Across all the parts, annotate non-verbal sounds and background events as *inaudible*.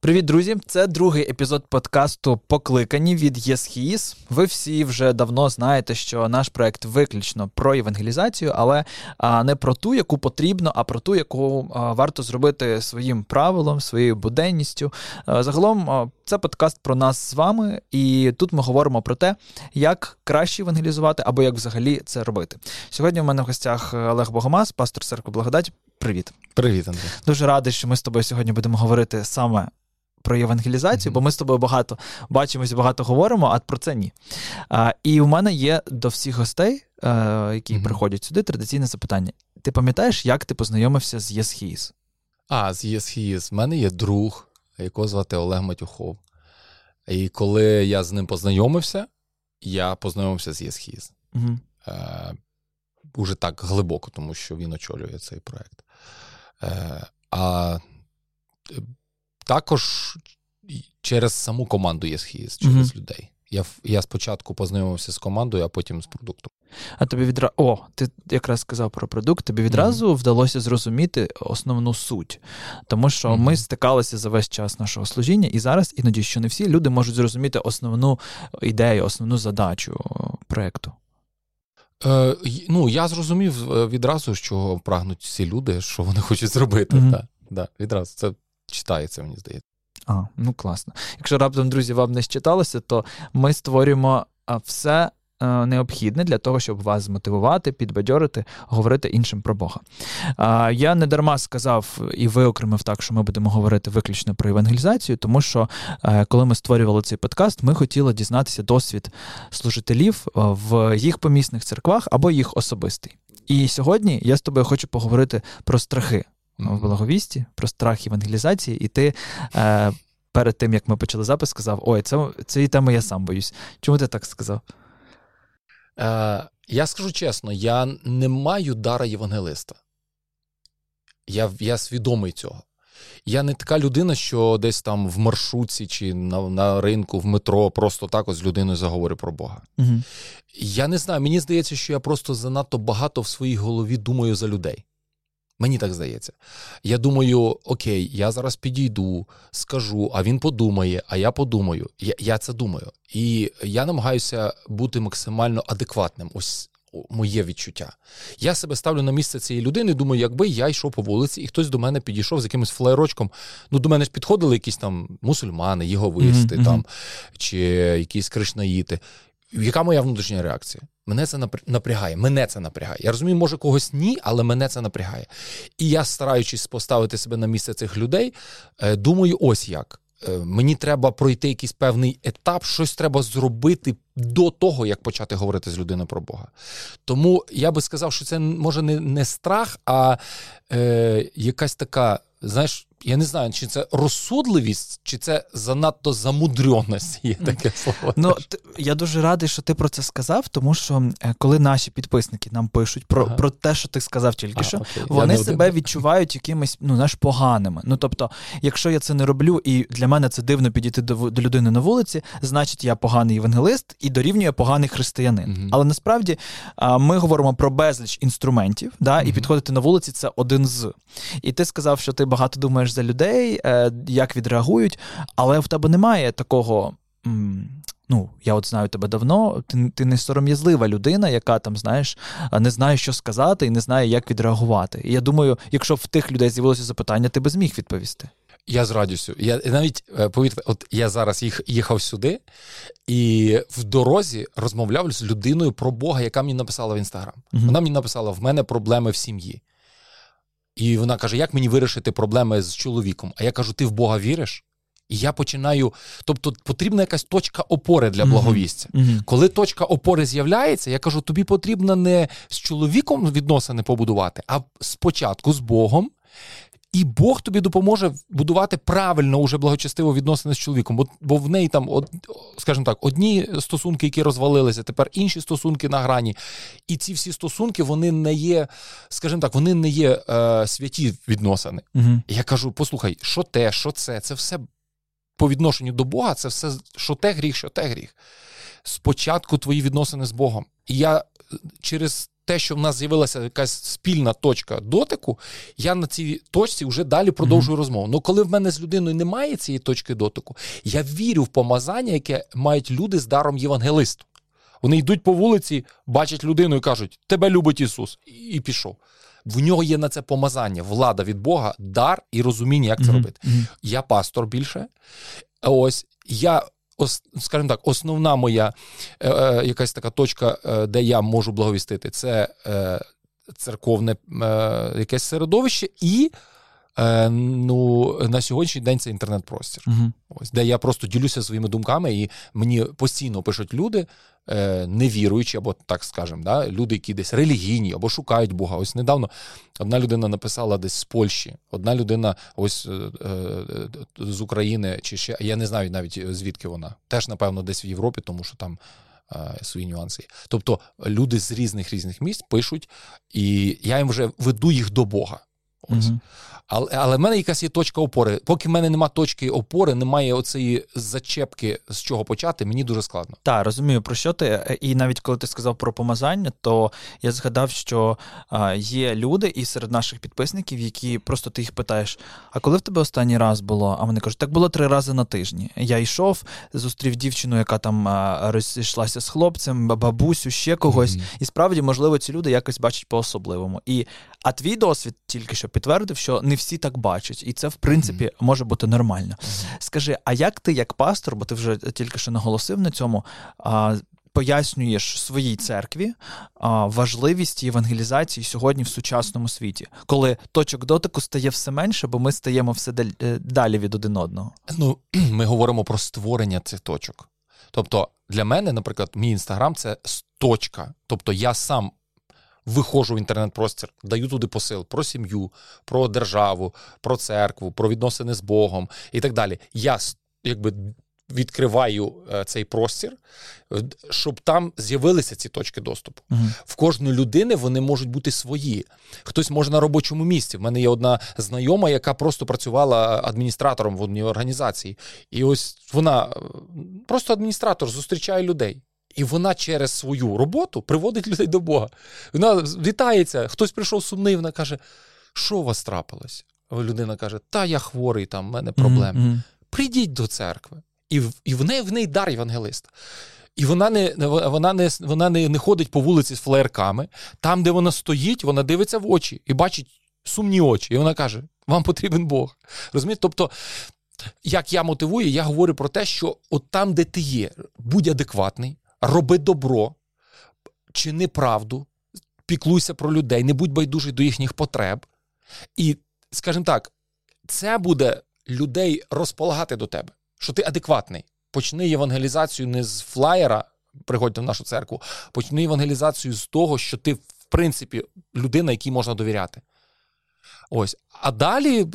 Привіт, друзі! Це другий епізод подкасту Покликані від ЄСХІС. Ви всі вже давно знаєте, що наш проект виключно про евангелізацію, але не про ту, яку потрібно, а про ту, яку варто зробити своїм правилом, своєю буденністю. Загалом, це подкаст про нас з вами, і тут ми говоримо про те, як краще евангелізувати або як взагалі це робити. Сьогодні у мене в гостях Олег Богомаз, пастор церкви Благодать. Привіт, привіт, Андрій. Дуже радий, що ми з тобою сьогодні будемо говорити саме про євангелізацію, mm-hmm. бо ми з тобою багато бачимося, багато говоримо, а про це ні. А, І у мене є до всіх гостей, а, е, які mm-hmm. приходять сюди, традиційне запитання. Ти пам'ятаєш, як ти познайомився з ЄСХІС? А, з ЄСХІС. У мене є друг, якого звати Олег Матюхов. І коли я з ним познайомився, я познайомився з ЄСХІС. Mm-hmm. Е, Уже так глибоко, тому що він очолює цей проект. Е, А також через саму команду ЄСХІС, через mm-hmm. людей. Я я спочатку познайомився з командою, а потім з продуктом. А тобі відразу о, ти якраз сказав про продукт. Тобі відразу mm-hmm. вдалося зрозуміти основну суть, тому що mm-hmm. ми стикалися за весь час нашого служіння, і зараз іноді що не всі люди можуть зрозуміти основну ідею, основну задачу проекту. Е, Ну, я зрозумів е, відразу, що прагнуть ці люди, що вони хочуть зробити. Mm-hmm. Да, да, Відразу це читається, мені здається. А, ну класно. Якщо раптом, друзі, вам не считалося, то ми створюємо все е, необхідне для того, щоб вас змотивувати, підбадьорити, говорити іншим про Бога. Я не дарма сказав і виокремив так, що ми будемо говорити виключно про евангелізацію, тому що е, коли ми створювали цей подкаст, ми хотіли дізнатися досвід служителів е, в їх помісних церквах або їх особистий. І сьогодні я з тобою хочу поговорити про страхи в благовісті, про страх евангелізації, і ти е, перед тим, як ми почали запис, сказав: Ой, це цієї теми я сам боюсь. Чому ти так сказав? Е, Я скажу чесно, я не маю дара євангелиста. Я я свідомий цього. Я не така людина, що десь там в маршрутці чи на на ринку, в метро просто так ось з людиною заговорю про Бога. Угу. Я не знаю, мені здається, що я просто занадто багато в своїй голові думаю за людей. Мені так здається. Я думаю, окей, я зараз підійду, скажу, а він подумає, а я подумаю. Я я це думаю. І я намагаюся бути максимально адекватним. Ось моє відчуття. Я себе ставлю на місце цієї людини, думаю, якби я йшов по вулиці, і хтось до мене підійшов з якимось флеєрочком. Ну, до мене ж підходили якісь там мусульмани, єговисти mm-hmm. там, чи якісь кришнаїти. Яка моя внутрішня реакція? Мене це напрягає. Мене це напрягає. Я розумію, може когось ні, але мене це напрягає. І я, стараючись поставити себе на місце цих людей, е, думаю, ось як. Е, мені треба пройти якийсь певний етап, щось треба зробити до того, як почати говорити з людиною про Бога. Тому я би сказав, що це може не не страх, а е, якась така, знаєш, я не знаю, чи це розсудливість, чи це занадто замудрьоність є таке слово. Ну я дуже радий, що ти про це сказав, тому що е, коли наші підписники нам пишуть про ага. про те, що ти сказав тільки а, що, окей. вони себе відчувають якимись ну знаєш, поганими. Ну тобто, якщо я це не роблю, і для мене це дивно підійти до до людини на вулиці, значить я поганий євангелист і дорівнює поганий християнин. Угу. Але насправді ми говоримо про безліч інструментів, да, угу. і підходити на вулиці це один з. І ти сказав, що ти багато думаєш за людей, е, як відреагують, але в тебе немає такого. Ну, я от знаю тебе давно, ти ти не сором'язлива людина, яка там, знаєш, не знає, що сказати, і не знає, як відреагувати. І я думаю, якщо в тих людей з'явилося запитання, ти би зміг відповісти. Я з радістю. Я навіть е, повірте, от я зараз їх їхав сюди і в дорозі розмовляв з людиною про Бога, яка мені написала в інстаграм. uh Вона мені написала: в мене проблеми в сім'ї. І вона каже: Як мені вирішити проблеми з чоловіком? А я кажу: Ти в Бога віриш? І я починаю. Тобто потрібна якась точка опори для благовістя. Mm-hmm. Коли точка опори з'являється, я кажу: тобі потрібно не з чоловіком відносини побудувати, а спочатку з Богом. І Бог тобі допоможе будувати правильно уже благочестиво відносини з чоловіком, бо бо в неї там, от, скажімо так, одні стосунки, які розвалилися, тепер інші стосунки на грані. І ці всі стосунки вони не є, скажімо так, вони не є е, святі відносини. Угу. Я кажу: послухай, що те, що це, це все по відношенню до Бога, це все, що те гріх, що те гріх. Спочатку твої відносини з Богом. І я через те, що в нас з'явилася якась спільна точка дотику, я на цій точці вже далі продовжую mm-hmm. розмову. Ну коли в мене з людиною немає цієї точки дотику, я вірю в помазання, яке мають люди з даром євангелисту. Вони йдуть по вулиці, бачать людину і кажуть: Тебе любить Ісус, і пішов. В нього є на це помазання, влада від Бога, дар і розуміння, як це mm-hmm. робити. Mm-hmm. Я пастор більше. Ось я скажімо так, основна моя е, е, якась така точка, е, де я можу благовістити, це е, церковне е, якесь середовище і. Е, ну, на сьогоднішній день це інтернет-простір, угу. ось де я просто ділюся своїми думками, і мені постійно пишуть люди, невіруючі, або так скажемо, да, люди, які десь релігійні або шукають Бога. Ось недавно одна людина написала десь з Польщі, одна людина ось е, е, з України, чи ще я не знаю навіть звідки вона. Теж, напевно, десь в Європі, тому що там. Свої нюанси. Тобто люди з різних різних місць пишуть, і я їм вже веду їх до Бога. Ось. Угу. Але але в мене якась є точка опори. Поки в мене немає точки опори, немає оцієї зачепки, з чого почати, мені дуже складно. Так, розумію, про що ти. І навіть коли ти сказав про помазання, то я згадав, що а, є люди і серед наших підписників, які просто ти їх питаєш: а коли в тебе останній раз було? А вони кажуть, так було три рази на тижні. Я йшов, зустрів дівчину, яка там а, розійшлася з хлопцем, бабусю, ще когось. Mm-hmm. І справді, можливо, ці люди якось бачать по-особливому. І а твій досвід тільки що підтвердив, що не всі так бачать, і це в принципі mm-hmm. може бути нормально. Mm-hmm. Скажи, а як ти, як пастор, бо ти вже тільки що наголосив на цьому, а, пояснюєш своїй церкві а, важливість євангелізації сьогодні в сучасному світі, коли точок дотику стає все менше, бо ми стаємо все е, далі від один одного? Ну, *clears throat* ми говоримо про створення цих точок. Тобто, для мене, наприклад, мій інстаграм це точка. Тобто я сам виходжу в інтернет-простір, даю туди посил про сім'ю, про державу, про церкву, про відносини з Богом і так далі. Я якби. Відкриваю е, цей простір, щоб там з'явилися ці точки доступу. uh В кожної людини вони можуть бути свої. Хтось може на робочому місці. В мене є одна знайома, яка просто працювала адміністратором в одній організації. І ось вона е, просто адміністратор зустрічає людей. І вона через свою роботу приводить людей до Бога. Вона вітається, хтось прийшов сумний, вона каже: що у вас трапилось? Людина каже: Та я хворий, там в мене проблеми. Mm-hmm. Прийдіть до церкви. І і в неї в неї дар євангелиста. І вона не вона не, вона не, не ходить по вулиці з флеєрками. Там, де вона стоїть, вона дивиться в очі і бачить сумні очі. І вона каже: Вам потрібен Бог. Розумієте? Тобто, як я мотивую, я говорю про те, що от там, де ти є, будь адекватний роби добро, чини правду, піклуйся про людей, не будь байдужий до їхніх потреб. І, скажімо так, це буде людей розполагати до тебе, що ти адекватний. Почни євангелізацію не з флаєра, приходьте в нашу церкву, почни євангелізацію з того, що ти, в принципі, людина, якій можна довіряти. Ось. А далі,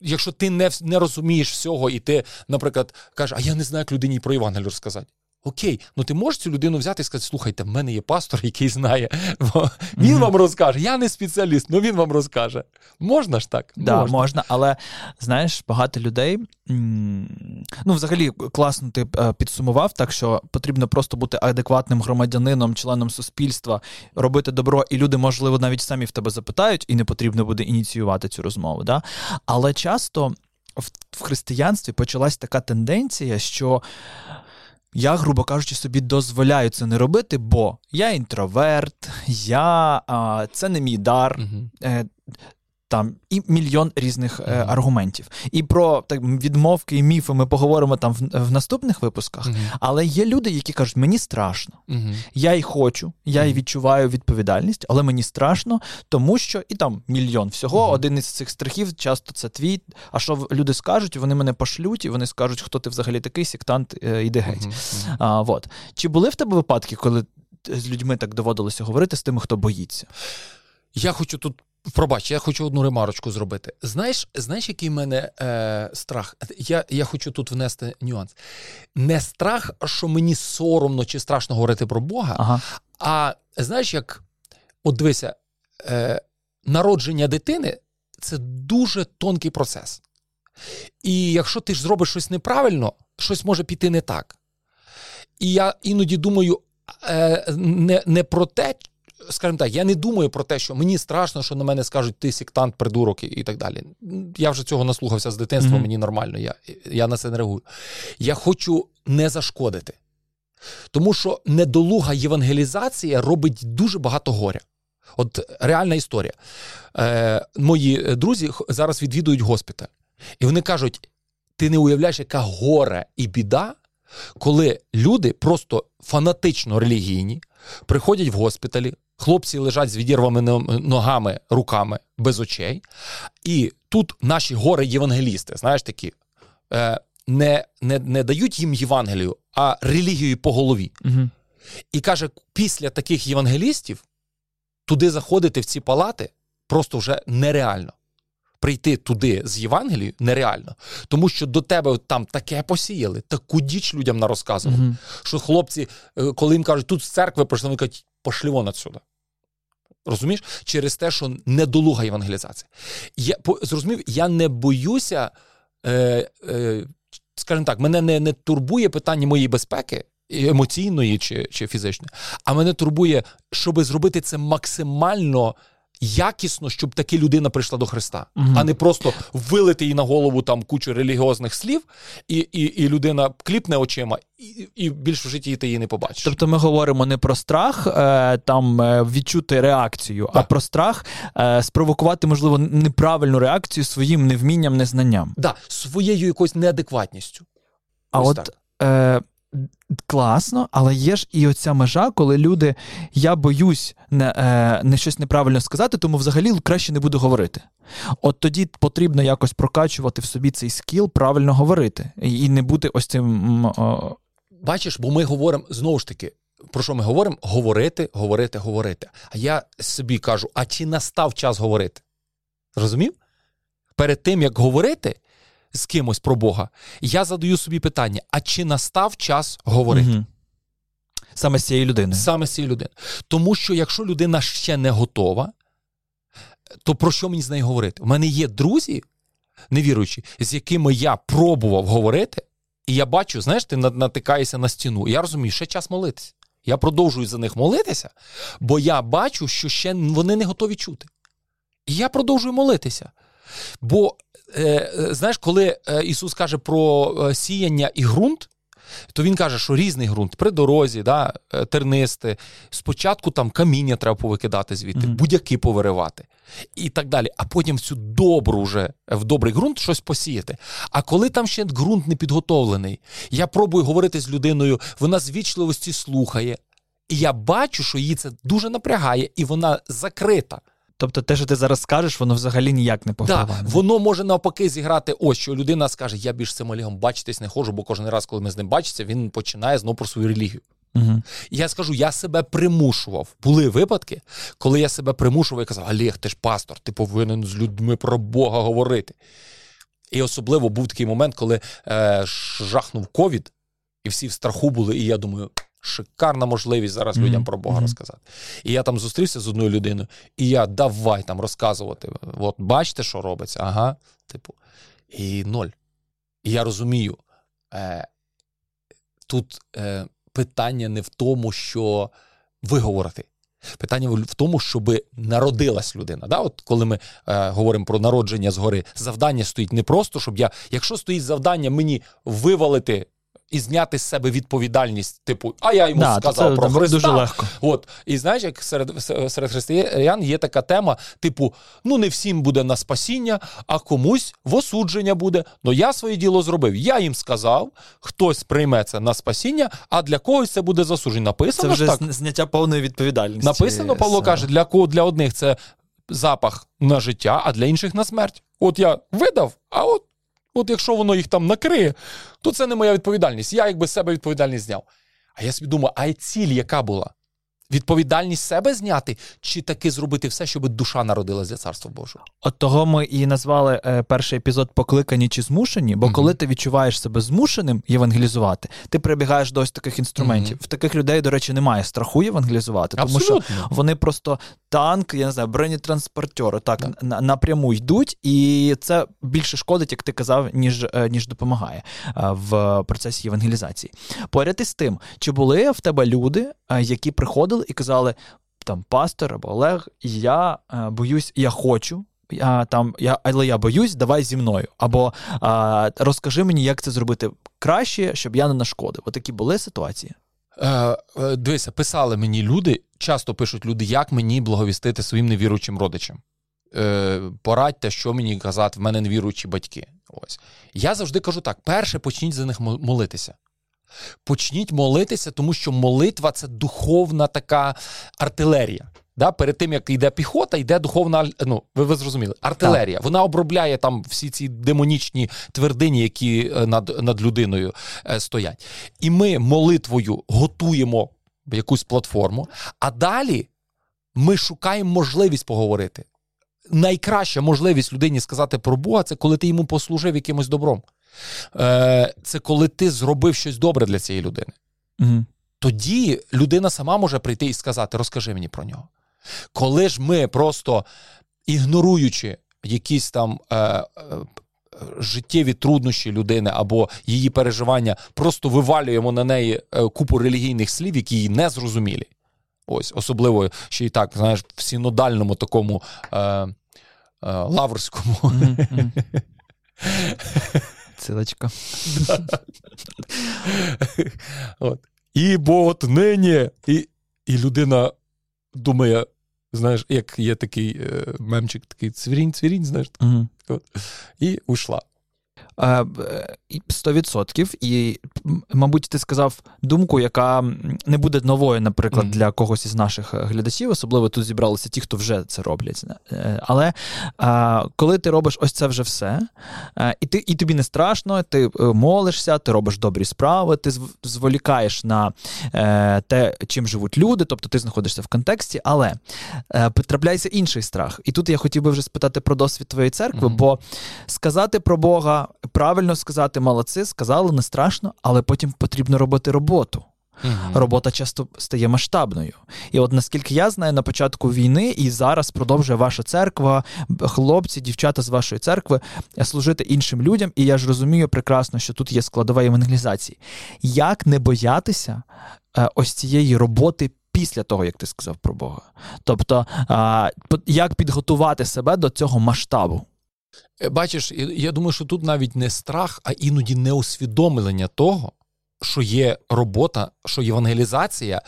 якщо ти не не розумієш всього, і ти, наприклад, кажеш, а я не знаю, як людині про Євангелію розказати. Окей, ну ти можеш цю людину взяти і сказати, слухайте, в мене є пастор, який знає. *laughs* Він mm-hmm. вам розкаже. Я не спеціаліст, але він вам розкаже. Можна ж так? Да, можна. можна, але знаєш, багато людей. Ну, взагалі, класно ти е, підсумував, так що потрібно просто бути адекватним громадянином, членом суспільства, робити добро, і люди, можливо, навіть самі в тебе запитають, і не потрібно буде ініціювати цю розмову. Да? Але часто в християнстві почалась така тенденція, що. Я, грубо кажучи, собі дозволяю це не робити, бо я інтроверт, я, а, це не мій дар. Uh-huh там і мільйон різних е, аргументів. І про так відмовки і міфи ми поговоримо там в, в наступних випусках. Mm-hmm. Але є люди, які кажуть, мені страшно. Mm-hmm. Я й хочу, я й відчуваю відповідальність, але мені страшно, тому що і там мільйон всього. Один із цих страхів часто це твій. А що люди скажуть? Вони мене пошлють, і вони скажуть, хто ти взагалі такий, сектант, е, іди геть. А, вот. Чи були в тебе випадки, коли з людьми так доводилося говорити з тими, хто боїться? Я хочу тут Пробач, я хочу одну ремарочку зробити. Знаєш, знаєш, який в мене е, страх? Я я хочу тут внести нюанс. Не страх, що мені соромно чи страшно говорити про Бога, ага. а знаєш, як от дивися, е, народження дитини це дуже тонкий процес. І якщо ти ж зробиш щось неправильно, щось може піти не так. І я іноді думаю е, не, не про те, скажімо так, я не думаю про те, що мені страшно, що на мене скажуть ти сектант, придурок і, так далі. Я вже цього наслухався з дитинства, mm-hmm. мені нормально, я, я на це не реагую. Я хочу не зашкодити. Тому що недолуга євангелізація робить дуже багато горя. От реальна історія. Е, Мої друзі зараз відвідують госпіталь, і вони кажуть: ти не уявляєш, яка горе і біда, коли люди просто фанатично релігійні приходять в госпіталі, хлопці лежать з відірваними ногами, руками без очей, і тут наші горе євангелісти, знаєш такі. Е, не не, не дають їм Євангелію, а релігію по голові. Угу. І каже: після таких євангелістів туди заходити в ці палати просто вже нереально. Прийти туди з Євангелією нереально, тому що до тебе там таке посіяли, таку діч людям нарозказували, uh що хлопці, е, коли їм кажуть, тут з церкви прийшли, вони кажуть, пошли вон отсюди. Розумієш? Через те, що недолуга євангелізація. Я зрозумів, я не боюся е, е, скажімо так, мене не не турбує питання моєї безпеки, емоційної чи чи фізичної, а мене турбує, щоб зробити це максимально. Якісно, щоб таки людина прийшла до Христа, угу. а не просто вилити їй на голову там кучу релігіозних слів, і і, і людина кліпне очима, і і більше в житті ти її не побачиш. Тобто ми говоримо не про страх е, там е, відчути реакцію, так. а про страх е, спровокувати, можливо, неправильну реакцію своїм невмінням, незнанням. Да, своєю якоюсь неадекватністю. А Ось от е, класно, але є ж і оця межа, коли люди я боюсь не, е, не щось неправильно сказати, тому взагалі краще не буду говорити. От тоді потрібно якось прокачувати в собі цей скіл, правильно говорити, і не бути ось цим. О... Бачиш, бо ми говоримо знову ж таки. Про що ми говоримо? Говорити, говорити, говорити. А я собі кажу: а чи настав час говорити? Зрозумів? Перед тим, як говорити, з кимось про Бога, я задаю собі питання: а чи настав час говорити? Угу. Саме з цією людиною. Саме з цією людиною. Тому що якщо людина ще не готова, то про що мені з нею говорити? У мене є друзі, невіруючі, з якими я пробував говорити, і я бачу, знаєш, ти натикаєшся на стіну. Я розумію, ще час молитися. Я продовжую за них молитися, бо я бачу, що ще вони не готові чути. І я продовжую молитися. Бо знаєш, коли е, Ісус каже про сіяння і ґрунт, то він каже, що різний ґрунт при дорозі, да, тернисти. Спочатку там каміння треба повикидати звідти, mm-hmm. будь-які повиривати і так далі. А потім в цю добру вже в добрий ґрунт щось посіяти. А коли там ще ґрунт не підготовлений, я пробую говорити з людиною, вона з вічливості слухає, і я бачу, що її це дуже напрягає, і вона закрита. Тобто те, що ти зараз скажеш, воно взагалі ніяк не повпливає. Так, Воно може навпаки зіграти ось, що людина скаже, я більш цим Олегом бачитись не ходжу, бо кожен раз, коли ми з ним бачимося, він починає знову про свою релігію. Угу. Я скажу, я себе примушував. Були випадки, коли я себе примушував і казав, Олег, ти ж пастор, ти повинен з людьми про Бога говорити. І особливо був такий момент, коли е, жахнув ковід, і всі в страху були, і я думаю шикарна можливість зараз mm-hmm. людям про Бога mm-hmm. розказати. І я там зустрівся з одною людиною, і я давай там розказувати. От бачите, що робиться? Ага. Типу, і ноль. І я розумію, е, тут е, питання не в тому, що ви говорите. Питання в тому, щоб народилась людина. Да? От Коли ми е, говоримо про народження згори, завдання стоїть не просто, щоб я, якщо стоїть завдання мені вивалити і зняти з себе відповідальність, типу, а я йому да, сказав це, про Христа. Дуже легко. От і знаєш, як серед серед християн є така тема: типу, ну не всім буде на спасіння, а комусь в осудження буде. Ну я своє діло зробив. Я їм сказав, хтось прийме це на спасіння, а для когось це буде засудження. Написано це вже так? зняття повної відповідальності. Написано, Павло каже, для кого для одних це запах на життя, а для інших на смерть. От я видав, а от От якщо воно їх там накриє, то це не моя відповідальність. Я якби з себе відповідальність зняв. А я собі думаю, а ціль яка була? Відповідальність себе зняти, чи таки зробити все, щоб душа народилась для царства Божого? От того ми і назвали е, перший епізод покликані чи змушені, бо mm-hmm. коли ти відчуваєш себе змушеним євангелізувати, ти прибігаєш до ось таких інструментів. Mm-hmm. В таких людей, до речі, немає страху євангелізувати, тому Абсолютно. що вони просто танк, я не знаю, бронетранспортери так на, напряму йдуть, і це більше шкодить, як ти казав, ніж е, ніж допомагає е, в процесі євангелізації. Поряд із тим, чи були в тебе люди, які приходили? Приходили і казали: там пастор або Олег, я е, боюсь, я хочу. Я там, я, але я боюсь, давай зі мною. Або а, розкажи мені, як це зробити краще, щоб я не нашкодив. Отакі були ситуації. Е, е, Дивися, писали мені люди, часто пишуть люди, як мені благовістити своїм невіруючим родичам. Е, Порадьте, що мені казати, в мене невіруючі батьки. Ось. Я завжди кажу так: перше, почніть за них молитися. Почніть молитися, тому що молитва це духовна така артилерія. Да, Перед тим, як йде піхота, йде духовна ну, ви ви зрозуміли, артилерія. Так. Вона обробляє там всі ці демонічні твердині, які е, над над людиною е, стоять. І ми молитвою готуємо якусь платформу, а далі ми шукаємо можливість поговорити. Найкраща можливість людині сказати про Бога це коли ти йому послужив якимось добром. Е, Це коли ти зробив щось добре для цієї людини. Угу. Тоді людина сама може прийти і сказати: розкажи мені про нього. Коли ж ми просто ігноруючи якісь там е, е, життєві труднощі людини або її переживання, просто вивалюємо на неї е, купу релігійних слів, які їй не зрозумілі. Ось, особливо ще й так, знаєш, в синодальному такому е, е, лаврському. Mm-hmm. *laughs* Цилочка. *laughs* От. І бо от нині, і і людина думає, знаєш, як є такий е, мемчик, такий цвірінь-цвірінь, знаєш, угу. От. і ушла. Е, сто відсотків. І, мабуть, ти сказав думку, яка не буде новою, наприклад, mm-hmm. для когось із наших е, глядачів, особливо тут зібралися ті, хто вже це роблять. Е, але коли ти робиш ось це вже все, і ти, і тобі не страшно, ти молишся, ти робиш добрі справи, ти зволікаєш на те, чим живуть люди, тобто ти знаходишся в контексті, але потрапляється інший страх. І тут я хотів би вже спитати про досвід твоєї церкви, mm-hmm. бо сказати про Бога правильно сказати молодці, сказали, не страшно, але потім потрібно робити роботу. Угу. Робота часто стає масштабною. І от наскільки я знаю, на початку війни і зараз продовжує ваша церква, хлопці, дівчата з вашої церкви служити іншим людям. І я ж розумію прекрасно, що тут є складова евангелізації. Як не боятися е, ось цієї роботи? Після того, як ти сказав про Бога. Тобто, як підготувати себе до цього масштабу? Е, бачиш, я думаю, що тут навіть не страх, а іноді не усвідомлення того, що є робота, що євангелізація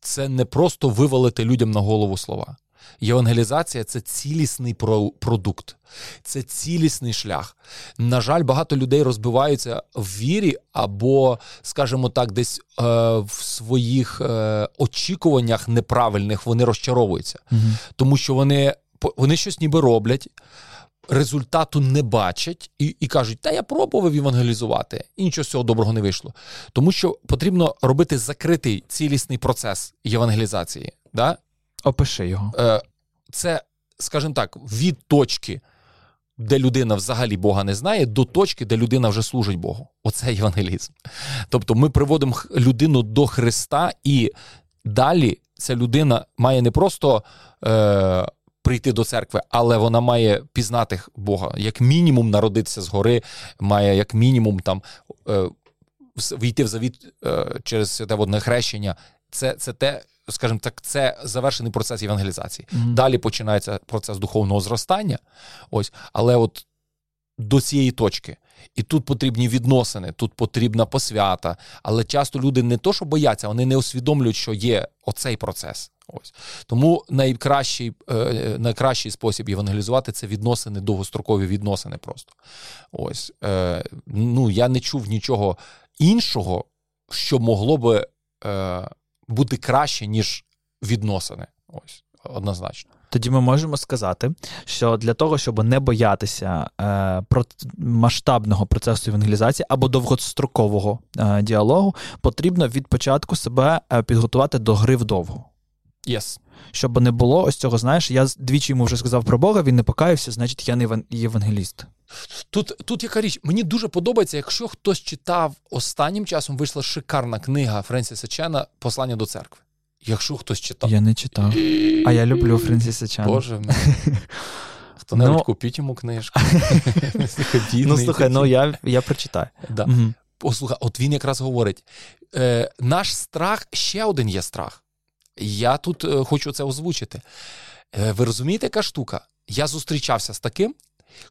це не просто вивалити людям на голову слова. Євангелізація це цілісний продукт, це цілісний шлях. На жаль, багато людей розбиваються в вірі, або, скажімо так, десь е, в своїх е, очікуваннях неправильних вони розчаровуються, угу. тому що вони, вони щось ніби роблять результату не бачать і і кажуть, та я пробував евангелізувати, і нічого з цього доброго не вийшло. Тому що потрібно робити закритий цілісний процес євангелізації. Да? Опиши його. Е, Це, скажімо так, від точки, де людина взагалі Бога не знає, до точки, де людина вже служить Богу. Оце євангелізм. Тобто ми приводимо людину до Христа, і далі ця людина має не просто. Е, прийти до церкви, але вона має пізнати Бога, як мінімум народитися згори, має як мінімум там е, війти в завіт е, через святе водне хрещення. Це це те, скажімо так, це завершений процес евангелізації. Mm-hmm. Далі починається процес духовного зростання. Ось, але от до цієї точки. І тут потрібні відносини, тут потрібна посвята. Але часто люди не то, що бояться, вони не усвідомлюють, що є оцей процес. Ось тому найкращий е, найкращий спосіб євангелізувати це відносини, довгострокові відносини. Просто ось е, ну я не чув нічого іншого, що могло би е, бути краще, ніж відносини. Ось однозначно. Тоді ми можемо сказати, що для того, щоб не боятися е, про масштабного процесу евангелізації або довгострокового е, діалогу, потрібно від початку себе е, підготувати до гри вдовго. Yes. Щоб не було ось цього, знаєш, я двічі йому вже сказав про Бога, він не покаявся, значить, я не євангеліст. Тут тут яка річ, мені дуже подобається, якщо хтось читав останнім часом, вийшла шикарна книга Френсіса Чена Послання до церкви. Якщо хтось читав. Я не читав. А я люблю Френсіса Чена. Боже. *laughs* Хто небудь ну, купіть йому книжку. Ну, *laughs* слухай, ну я я прочитаю. Послухай, от він якраз говорить: е, наш страх ще один є страх. Я тут е, хочу це озвучити. Е, ви розумієте, яка штука? Я зустрічався з таким,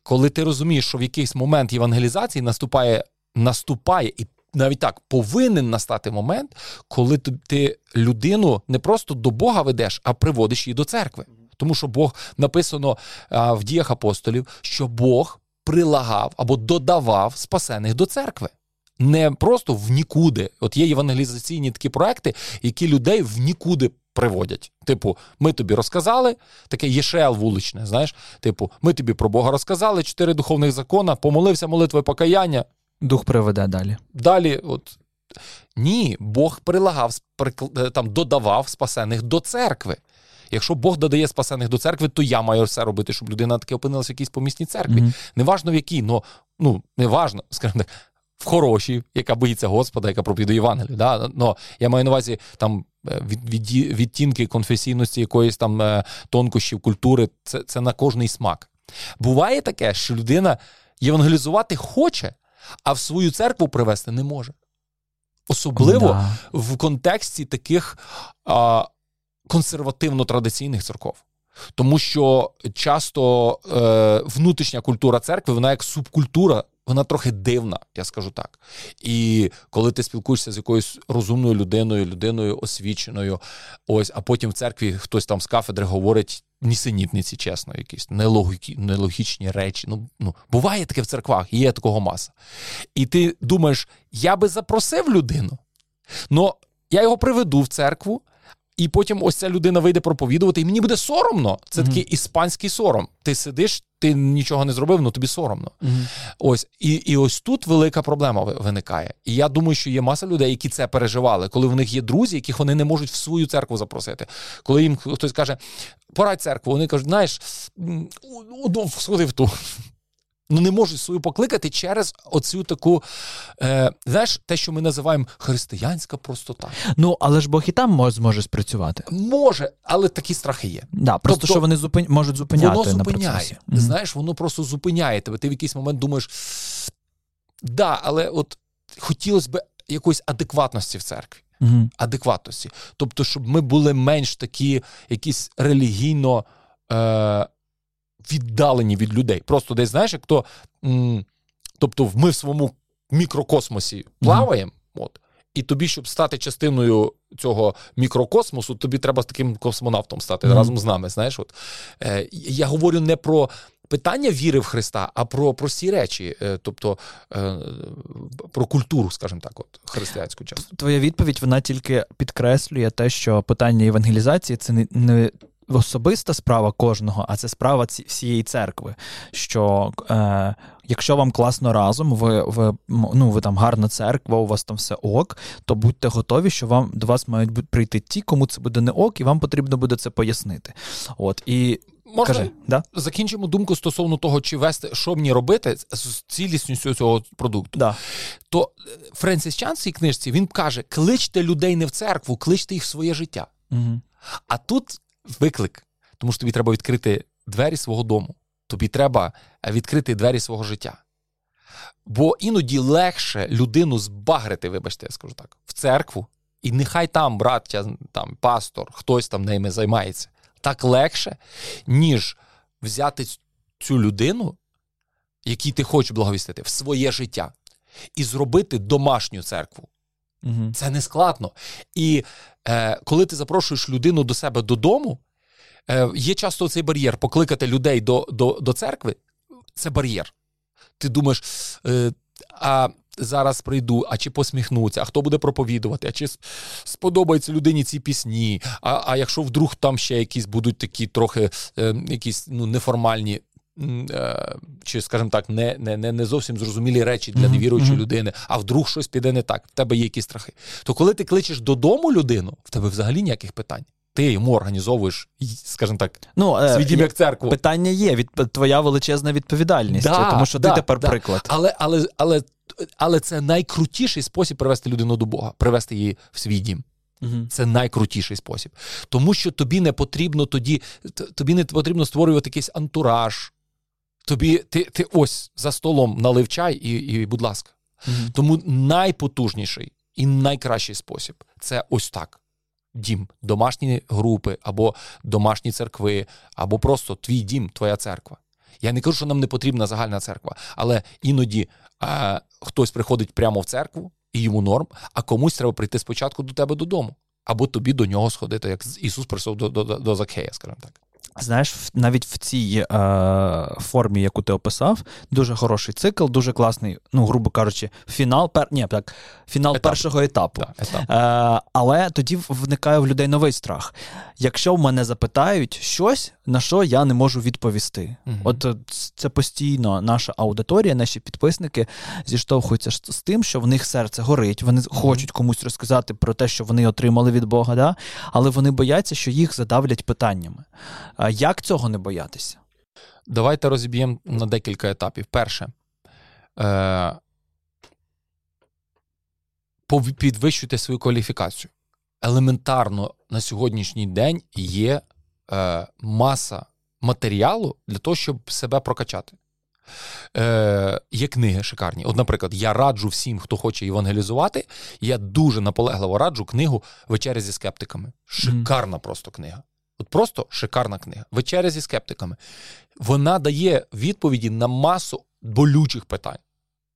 коли ти розумієш, що в якийсь момент євангелізації наступає, наступає і навіть так повинен настати момент, коли ти людину не просто до Бога ведеш, а приводиш її до церкви. Тому що Бог написано в діях апостолів, що Бог прилагав або додавав спасених до церкви. Не просто в нікуди. От є євангелізаційні такі проекти, які людей в нікуди приводять. Типу, ми тобі розказали, таке єшел вуличне, знаєш, типу, ми тобі про Бога розказали, чотири духовних закона, помолився молитвою покаяння. Дух приведе далі. Далі, от ні, Бог прилагав, е, там додавав спасених до церкви. Якщо Бог додає спасених до церкви, то я маю все робити, щоб людина таки опинилася в якійсь помісній церкві. Mm-hmm. Неважно в якій, но, ну неважно, скажімо так, в хорошій, яка боїться Господа, яка проповідує Євангелію. Да? Но я маю на увазі там е, від, від, відтінки конфесійності, якоїсь там е, тонкощів, культури, це, це на кожний смак. Буває таке, що людина євангелізувати хоче, а в свою церкву привести не може. Особливо да. в контексті таких а, консервативно-традиційних церков. Тому що часто е, внутрішня культура церкви, вона як субкультура, вона трохи дивна, я скажу так. І коли ти спілкуєшся з якоюсь розумною людиною, людиною освіченою, ось, а потім в церкві хтось там з кафедри говорить нісенітниці, чесно, якісь нелогі, нелогічні речі. Ну, ну, Буває таке в церквах, є такого маса. І ти думаєш, я би запросив людину, але я його приведу в церкву. І потім ось ця людина вийде проповідувати, і мені буде соромно. Це mm-hmm. такий іспанський сором. Ти сидиш, ти нічого не зробив, ну тобі соромно. Mm-hmm. Ось і і ось тут велика проблема виникає. І я думаю, що є маса людей, які це переживали, коли в них є друзі, яких вони не можуть в свою церкву запросити. Коли їм хтось каже, порадь церкву, вони кажуть, знаєш, сходи в ту ну не можуть свою покликати через оцю таку, е, знаєш, те, що ми називаємо християнська простота. Ну, але ж Бог і там може зможе спрацювати. Може, але такі страхи є. Да, Просто тобто, що вони зупин... можуть зупиняти. Воно зупиняє. Mm-hmm. Знаєш, воно просто зупиняє тебе. Ти в якийсь момент думаєш, да, але от хотілося б якоїсь адекватності в церкві. Mm-hmm. Адекватності. Тобто, щоб ми були менш такі, якісь релігійно. Е, віддалені від людей. Просто десь, знаєш, як то. М- тобто, ми в своєму мікрокосмосі плаваємо. Mm-hmm. от, і тобі, щоб стати частиною цього мікрокосмосу, тобі треба таким космонавтом стати mm-hmm. разом з нами. Знаєш, от е, я говорю не про питання віри в Христа, а про прості речі, е, тобто е, про культуру, скажімо так, от християнську часто. Твоя відповідь вона тільки підкреслює те, що питання евангелізації це не, не особиста справа кожного, а це справа всієї церкви. Що е, якщо вам класно разом, ви ви, ну, ви там гарна церква, у вас там все ок, то будьте готові, що вам до вас мають прийти ті, кому це буде не ок, і вам потрібно буде це пояснити. От і. Можна Кажи, да? закінчимо думку стосовно того, чи вести, що мені робити з цілісністю цього продукту. Да. То е, Френсіс Чан в цій книжці він каже: кличте людей не в церкву, кличте їх в своє життя. Угу. А тут виклик, тому що тобі треба відкрити двері свого дому, тобі треба е, відкрити двері свого життя. Бо іноді легше людину збагрити, вибачте, я скажу так, в церкву, і нехай там браття, там пастор, хтось там ними займається. Так легше, ніж взяти цю людину, якій ти хочеш благовістити, в своє життя, і зробити домашню церкву. Угу. Це не складно. І е, коли ти запрошуєш людину до себе додому, е, є часто цей бар'єр покликати людей до до, до церкви це бар'єр. Ти думаєш, е, а зараз прийду, а чи посміхнуться, а хто буде проповідувати, а чи сподобаються людині ці пісні, а а якщо вдруг там ще якісь будуть такі трохи е, якісь ну, неформальні чи, скажімо так, не не, не, зовсім зрозумілі речі для невіруючої людини, а вдруг щось піде не так, в тебе є якісь страхи. То коли ти кличеш додому людину, в тебе взагалі ніяких питань. Ти йому організовуєш, скажімо так, ну, е, свій дім як церкву. Питання є, від твоя величезна відповідальність, да, тому що да, ти тепер да. приклад. Але але, але, але це найкрутіший спосіб привести людину до Бога, привести її в свій дім. Угу. Це найкрутіший спосіб. Тому що тобі не потрібно тоді, тобі не потрібно створювати якийсь антураж, Тобі ти ти ось за столом налив чай і, і будь ласка. Mm-hmm. Тому найпотужніший і найкращий спосіб це ось так. дім, домашні групи, або домашні церкви, або просто твій дім, твоя церква. Я не кажу, що нам не потрібна загальна церква, але іноді а, хтось приходить прямо в церкву і йому норм, а комусь треба прийти спочатку до тебе додому, або тобі до нього сходити, як Ісус прийшов до, до, до Закхея, скажімо так. Знаєш, навіть в цій е, формі, яку ти описав, дуже хороший цикл, дуже класний, ну, грубо кажучи, фінал пер... Ні, так, фінал Етап. першого етапу. Да, етап. Е, Але тоді виникає в людей новий страх. Якщо в мене запитають щось, на що я не можу відповісти. Угу. От е, це постійно наша аудиторія, наші підписники зіштовхуються з тим, що в них серце горить, вони угу. хочуть комусь розказати про те, що вони отримали від Бога, да? але вони бояться, що їх задавлять питаннями. Як цього не боятися? Давайте розіб'ємо на декілька етапів. Перше, е- підвищуйте свою кваліфікацію. Елементарно на сьогоднішній день є е- маса матеріалу для того, щоб себе прокачати. Е, Є книги шикарні. От, наприклад, я раджу всім, хто хоче евангелізувати. Я дуже наполегливо раджу книгу Вечеря зі скептиками. Шикарна mm. просто книга. От просто шикарна книга. Вечеря зі скептиками. Вона дає відповіді на масу болючих питань.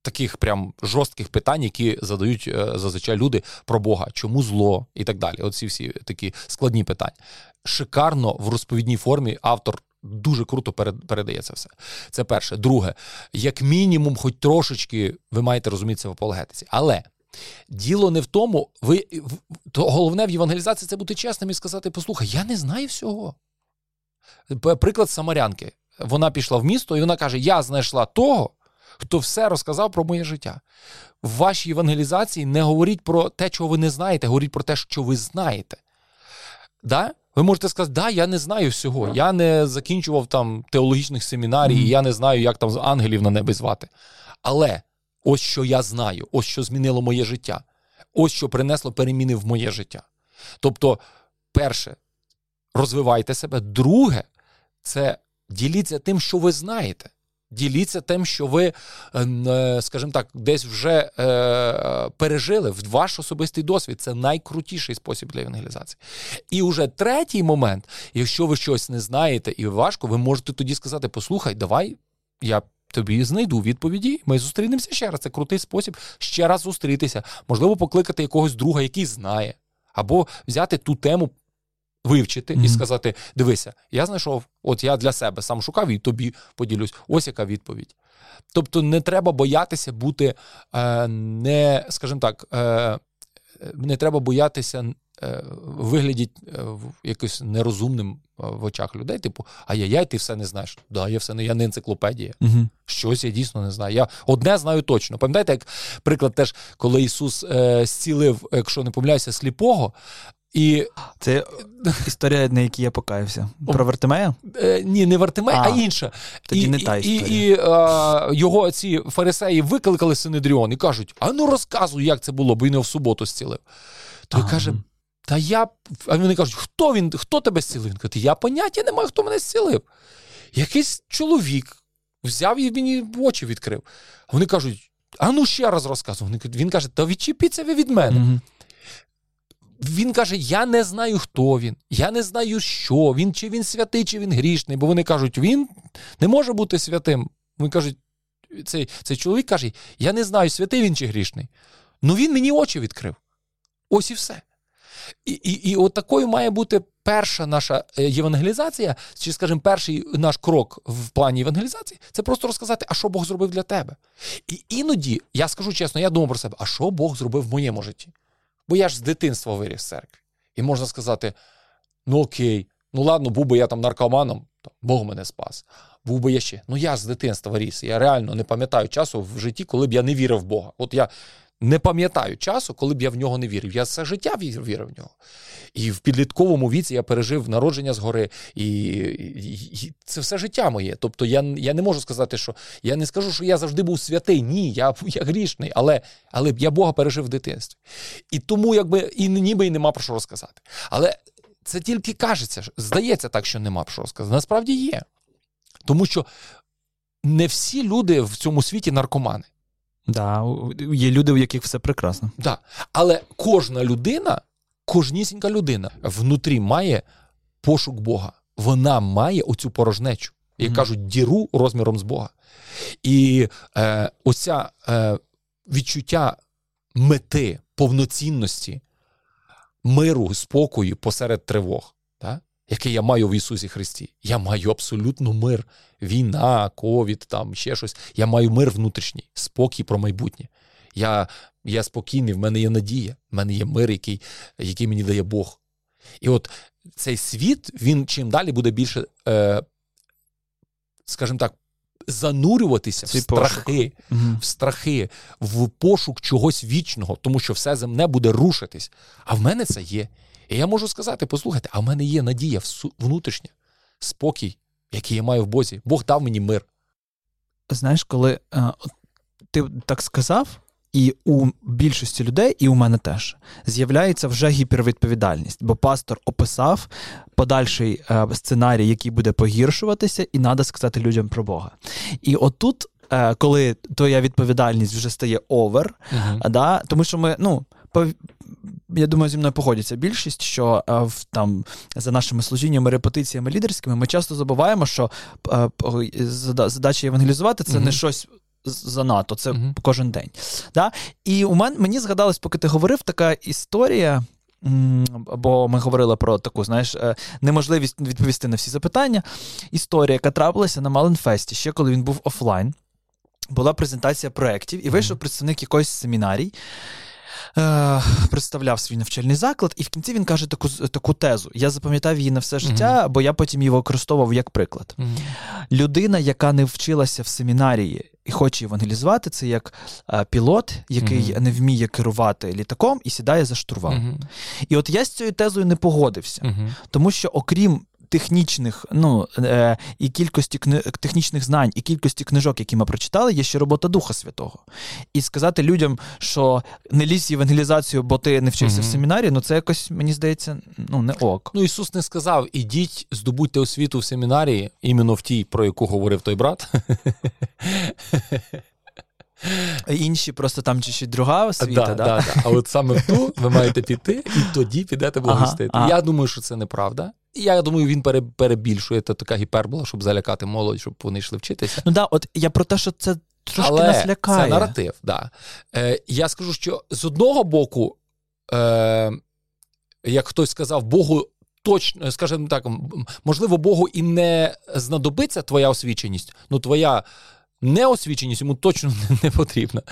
Таких прям жорстких питань, які задають е, зазвичай люди про Бога, чому зло і так далі. Оці всі такі складні питання. Шикарно в розповідній формі автор дуже круто передає це все. Це перше. Друге, як мінімум, хоч трошечки ви маєте розумітися в апологетиці. Але Діло не в тому, ви то головне в євангелізації це бути чесним і сказати: послухай, я не знаю всього. Приклад Самарянки. Вона пішла в місто, і вона каже: Я знайшла того, хто все розказав про моє життя. В вашій євангелізації не говоріть про те, чого ви не знаєте, говоріть про те, що ви знаєте. Да? Ви можете сказати, да, я не знаю всього. Я не закінчував там теологічних семінарій, mm-hmm. я не знаю, як там ангелів на небі звати. Але Ось що я знаю, ось що змінило моє життя, ось що принесло переміни в моє життя. Тобто, перше, розвивайте себе. Друге, це діліться тим, що ви знаєте. Діліться тим, що ви, е, е, скажімо так, десь вже е, пережили в ваш особистий досвід. Це найкрутіший спосіб для евангелізації. І уже третій момент, якщо ви щось не знаєте і важко, ви можете тоді сказати: Послухай, давай я тобі знайду відповіді. Ми зустрінемося ще раз. Це крутий спосіб ще раз зустрітися. Можливо, покликати якогось друга, який знає, або взяти ту тему. Вивчити mm-hmm. і сказати: дивися, я знайшов, от я для себе сам шукав і тобі поділюсь. Ось яка відповідь. Тобто, не треба боятися бути е, не, скажімо так, е, не треба боятися Е, виглядіть е, якось нерозумним е, в очах людей, типу, ай-яй-яй, ти все не знаєш. Да, я все не я не енциклопедія. Угу. Щось я дійсно не знаю. Я одне знаю точно. Пам'ятаєте, як приклад теж, коли Ісус е, зцілив, якщо не помиляюся, сліпого. І... Це історія, на якій я покаявся. Про Вартимея? Е, ні, не Вартимея, а, а інша. Тоді і, не та історія. І, і а, його ці фарисеї викликали Синедріон і кажуть: а ну розказуй, як це було, бо він його в суботу зцілив. Той каже: та я. А вони кажуть, хто він, хто тебе зцілив? Він каже, я поняття не маю, хто мене зцілив. Якийсь чоловік взяв і мені очі відкрив. А вони кажуть, а ну ще раз розказуй. Він каже, та відчепіться ви від мене. Він каже: Я не знаю, хто він, я не знаю, що він, чи він святий, чи він грішний. Бо вони кажуть, він не може бути святим. Вони кажуть, цей цей чоловік каже: Я не знаю, святий він чи грішний. Ну він мені очі відкрив. Ось і все. І і, і от такою має бути перша наша е, євангелізація, чи, скажімо, перший наш крок в плані євангелізації це просто розказати, а що Бог зробив для тебе. І іноді, я скажу чесно, я думав про себе, а що Бог зробив в моєму житті? Бо я ж з дитинства виріс в церкві. І можна сказати: ну окей, ну ладно, був би я там наркоманом, Бог мене спас. Був би я ще. Ну я з дитинства ріс. Я реально не пам'ятаю часу в житті, коли б я не вірив в Бога. От я не пам'ятаю часу, коли б я в нього не вірив. Я все життя вірив в нього. І в підлітковому віці я пережив народження згори, і, і, і це все життя моє. Тобто я я не можу сказати, що я не скажу, що я завжди був святий. Ні, я я грішний, але але я Бога пережив в дитинстві. І тому якби і ніби і нема про що розказати. Але це тільки кажеться, здається так, що нема про що розказати. Насправді є. Тому що не всі люди в цьому світі наркомани. Да, Є люди, у яких все прекрасно. Да. Але кожна людина кожнісінька людина внутрі має пошук Бога. Вона має оцю порожнечу, як mm-hmm. кажуть, діру розміром з Бога. І е, оця е, відчуття мети, повноцінності, миру, спокою посеред тривог, який я маю в Ісусі Христі. Я маю абсолютно мир. Війна, ковід, там ще щось. Я маю мир внутрішній, спокій про майбутнє. Я я спокійний, в мене є надія, в мене є мир, який який мені дає Бог. І от цей світ, він чим далі буде більше, е, скажімо так, занурюватися в страхи, угу. в страхи, в пошук чогось вічного, тому що все земне буде рушитись. А в мене це є. І я можу сказати: послухайте, а в мене є надія внутрішня, спокій, який я маю в Бозі. Бог дав мені мир. Знаєш, коли е, ти так сказав, і у більшості людей, і у мене теж з'являється вже гіпервідповідальність, бо пастор описав подальший е, сценарій, який буде погіршуватися, і треба сказати людям про Бога. І отут, е, коли твоя відповідальність вже стає овер, uh-huh. да, тому що ми, ну. Я думаю, зі мною погодяться більшість, що е, в там за нашими служіннями, репетиціями лідерськими ми часто забуваємо, що е, задача евангелізувати це mm-hmm. не щось занадто, це mm-hmm. кожен день. Да? І у мене мені згадалось, поки ти говорив, така історія. Бо ми говорили про таку, знаєш, е, неможливість відповісти на всі запитання. Історія, яка трапилася на Маленфесті, ще коли він був офлайн, була презентація проєктів, і вийшов представник якоїсь семінарій, е, представляв свій навчальний заклад, і в кінці він каже таку таку тезу. Я запам'ятав її на все життя, mm-hmm. бо я потім її використовував як приклад. Mm-hmm. Людина, яка не вчилася в семінарії і хоче евангелізувати, це як е, пілот, який mm-hmm. не вміє керувати літаком і сідає за штурвал. І от я з цією тезою не погодився, тому що, окрім технічних, ну е, і кількості кни... технічних знань, і кількості книжок, які ми прочитали, є ще робота Духа Святого. І сказати людям, що не лізь євангелізацію, бо ти не вчився mm-hmm. в семінарі, ну це якось, мені здається, ну не ок. Ну Ісус не сказав: ідіть, здобудьте освіту в семінарії, іменно в тій, про яку говорив той брат. *laughs* Інші просто там чи ще друга освіта, да, да? Да, да. А от саме в ту ви маєте піти, і тоді підете благостити. Ага, ага. Я думаю, що це неправда. Я думаю, він перебільшує це така гіпербола, щоб залякати молодь, щоб вони йшли вчитися. Ну да, от я про те, що це трошки Але нас лякає. Це наратив, да. Е, Я скажу, що з одного боку, е, як хтось сказав, Богу. Точно, скажімо так, можливо, Богу і не знадобиться твоя освіченість, ну твоя Неосвіченість йому точно не потрібна.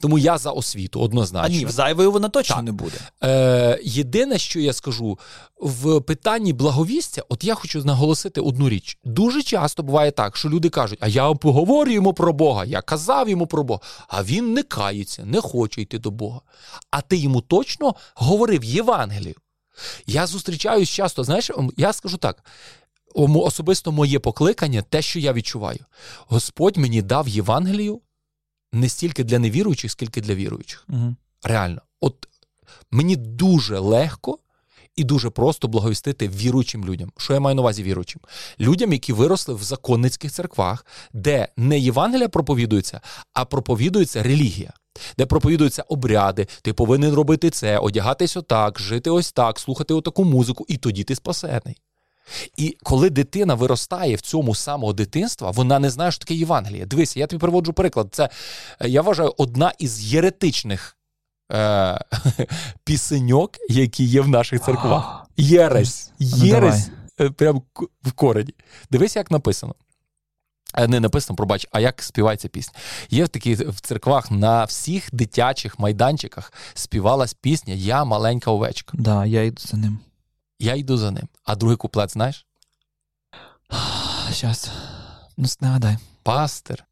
Тому я за освіту однозначно. А ні, зайвою вона точно так. не буде. Е, Єдине, що я скажу, в питанні благовістя, от я хочу наголосити одну річ. Дуже часто буває так, що люди кажуть, а я поговорю йому про Бога, я казав йому про Бога, а він не кається, не хоче йти до Бога. А ти йому точно говорив Євангелію. Я зустрічаюсь часто, знаєш, я скажу так: особисто моє покликання, те, що я відчуваю. Господь мені дав Євангелію не стільки для невіруючих, скільки для віруючих. Угу. Реально, от мені дуже легко. І дуже просто благовістити віруючим людям. Що я маю на увазі віруючим? Людям, які виросли в законницьких церквах, де не Євангелія проповідується, а проповідується релігія, де проповідуються обряди, ти повинен робити це, одягатись отак, жити ось так, слухати отаку музику, і тоді ти спасений. І коли дитина виростає в цьому самого дитинства, вона не знає, що таке Євангеліє. Дивися, я тобі приводжу приклад. Це е, я вважаю одна із єретичних е- *laughs* пісеньок, які є в наших церквах. Єресь. Ну, Єресь ну, прямо в корені. Дивись, як написано. Е, не написано, пробач, а як співається пісня. Є в такі в церквах на всіх дитячих майданчиках співалась пісня Я маленька овечка. Да, я йду за ним. Я йду за ним. А другий куплет знаєш? Щас. Ну, нагадай. Пастир.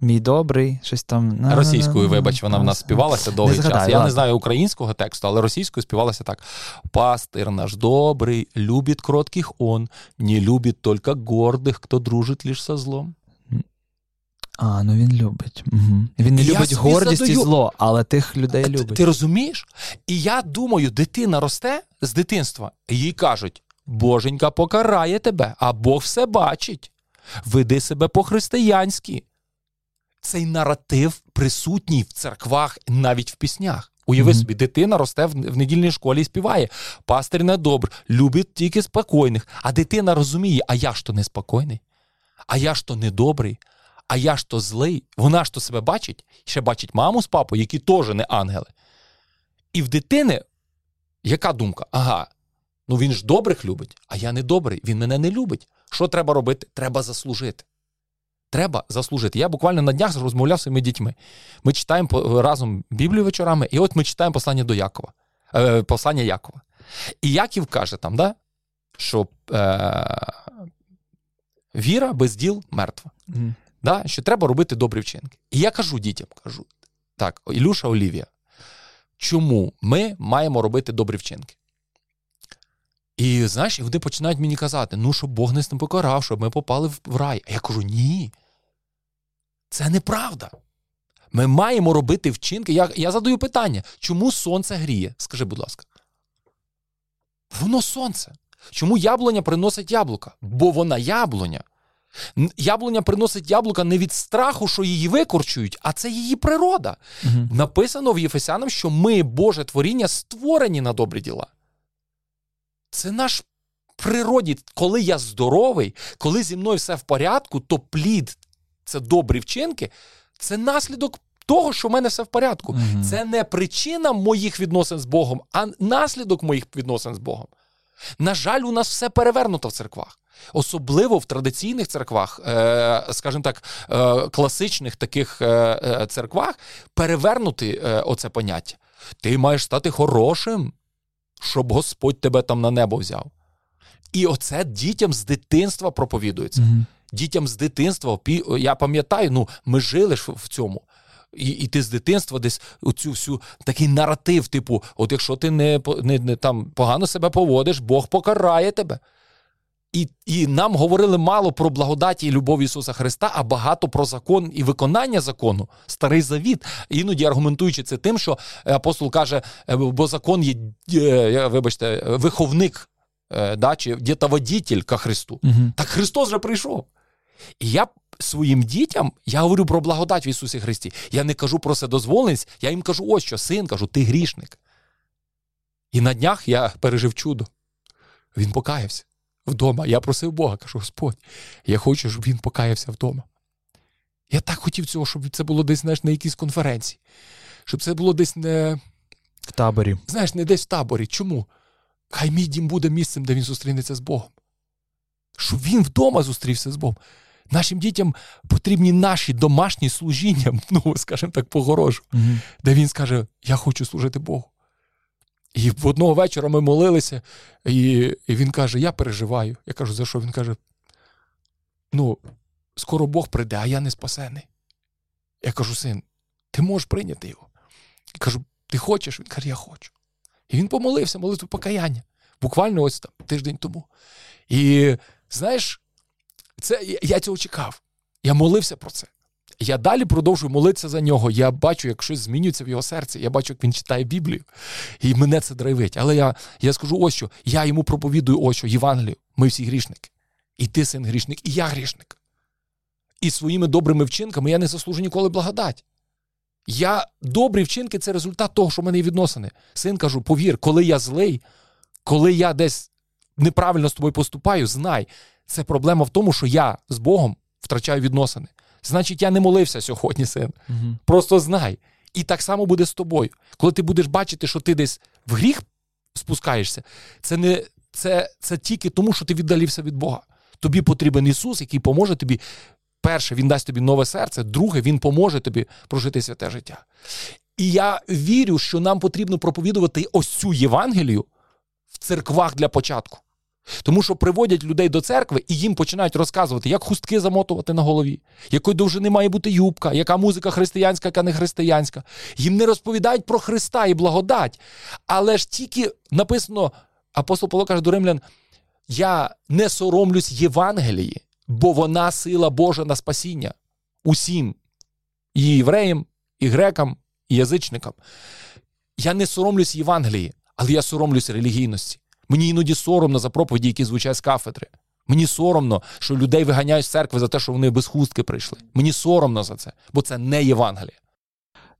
Мій добрий, щось там. Російською, вибач, вона в нас співалася довгий час. Згадай, Я не знаю українського тексту, але російською співалася так: Пастир наш добрий, любить кротких он, не любить тільки гордих, хто дружить лише со злом. А, ну він любить. Угу. Він не і любить гордість задаю... і зло, але тих людей ти, любить. Ти розумієш? І я думаю, дитина росте з дитинства, їй кажуть: Боженька покарає тебе, а Бог все бачить. Веди себе по-християнськи. Цей наратив присутній в церквах, навіть в піснях. Уяви mm-hmm. собі, дитина росте в, в недільній школі і співає. Пастир не добр, любить тільки спокійних. А дитина розуміє, а я ж то неспокійний, а я ж то недобрий, а я ж то злий. Вона ж то себе бачить, ще бачить маму з папою, які теж не ангели. І в дитини яка думка? Ага, ну він ж добрих любить, а я не добрий, він мене не любить. Що треба робити? Треба заслужити. Треба заслужити. Я буквально на днях розмовляв з своїми дітьми. Ми читаємо разом Біблію вечорами, і от ми читаємо послання до Якова. Е, послання Якова. І Яків каже там, да, що е, віра без діл мертва. Mm. Да, Що треба робити добрі вчинки. І я кажу дітям: кажу, так, Ілюша Олівія, чому ми маємо робити добрі вчинки? І знаєш, і вони починають мені казати, ну, щоб Бог нас не покарав, щоб ми попали в рай. А я кажу, ні. Це неправда. Ми маємо робити вчинки. Я я задаю питання, чому сонце гріє? Скажи, будь ласка. Воно сонце. Чому яблуня приносить яблука? Бо вона яблуня. Яблуня приносить яблука не від страху, що її викорчують, а це її природа. Угу. Написано в Єфесянам, що ми, Боже творіння, створені на добрі діла. Це наш природі. Коли я здоровий, коли зі мною все в порядку, то плід це добрі вчинки, це наслідок того, що в мене все в порядку. Угу. Це не причина моїх відносин з Богом, а наслідок моїх відносин з Богом. На жаль, у нас все перевернуто в церквах. Особливо в традиційних церквах, е, скажімо так, е, класичних таких е, церквах, перевернути оце поняття. Ти маєш стати хорошим, щоб Господь тебе там на небо взяв. І оце дітям з дитинства проповідується. mm Дітям з дитинства, я пам'ятаю, ну ми жили ж в цьому. І і ти з дитинства десь оцю всю такий наратив, типу: от якщо ти не не, не там погано себе поводиш, Бог покарає тебе. І і нам говорили мало про благодаті і любов Ісуса Христа, а багато про закон і виконання закону, старий завіт, іноді аргументуючи це тим, що апостол каже, «Е, бо закон є, е, вибачте, виховник да, чи дітоводітель ка Христу. Угу. Так Христос вже прийшов. І я своїм дітям я говорю про благодать в Ісусі Христі. Я не кажу про вседозволеність, я їм кажу, ось що, син, кажу, ти грішник. І на днях я пережив чудо. Він покаявся вдома. Я просив Бога, кажу, Господь, я хочу, щоб він покаявся вдома. Я так хотів цього, щоб це було десь знаєш, на якійсь конференції, щоб це було десь не в таборі. Знаєш, не десь в таборі. Чому? Хай мій дім буде місцем, де він зустрінеться з Богом. Щоб він вдома зустрівся з Богом. Нашим дітям потрібні наші домашні служіння, *laughs* ну, скажімо так, погорожу, угу. де він скаже: Я хочу служити Богу. І в одного вечора ми молилися, і і він каже: Я переживаю. Я кажу, за що? Він каже: Ну, скоро Бог прийде, а я не спасений. Я кажу, син, ти можеш прийняти його. Я кажу, ти хочеш? Він каже, я хочу. І він помолився, молитву покаяння. Буквально ось там тиждень тому. І знаєш, це я цього чекав. Я молився про це. Я далі продовжую молитися за нього. Я бачу, як щось змінюється в його серці. Я бачу, як він читає Біблію, і мене це драйвить. Але я я скажу ось що. Я йому проповідую ось що, Євангелію. Ми всі грішники. І ти син грішник, і я грішник. І своїми добрими вчинками я не заслужу ніколи благодать. Я добрі вчинки це результат того, що в мене є відносини. Син кажу, повір, коли я злий, коли я десь неправильно з тобою поступаю, знай, це проблема в тому, що я з Богом втрачаю відносини. Значить, я не молився сьогодні, син. Угу. Просто знай. І так само буде з тобою. Коли ти будеш бачити, що ти десь в гріх спускаєшся, це не це, це тільки тому, що ти віддалився від Бога. Тобі потрібен Ісус, який поможе тобі. Перше, Він дасть тобі нове серце, друге, Він поможе тобі прожити святе життя. І я вірю, що нам потрібно проповідувати ось цю Євангелію в церквах для початку. Тому що приводять людей до церкви і їм починають розказувати, як хустки замотувати на голові, якої довжини має бути юбка, яка музика християнська, яка не християнська. Їм не розповідають про Христа і благодать. Але ж тільки написано, апостол Павло каже до римлян: я не соромлюсь Євангелії, бо вона сила Божа на спасіння усім, і євреям, і грекам, і язичникам. Я не соромлюсь Євангелії, але я соромлюсь релігійності. Мені іноді соромно за проповіді, які звучать з кафедри. Мені соромно, що людей виганяють з церкви за те, що вони без хустки прийшли. Мені соромно за це, бо це не Євангеліє.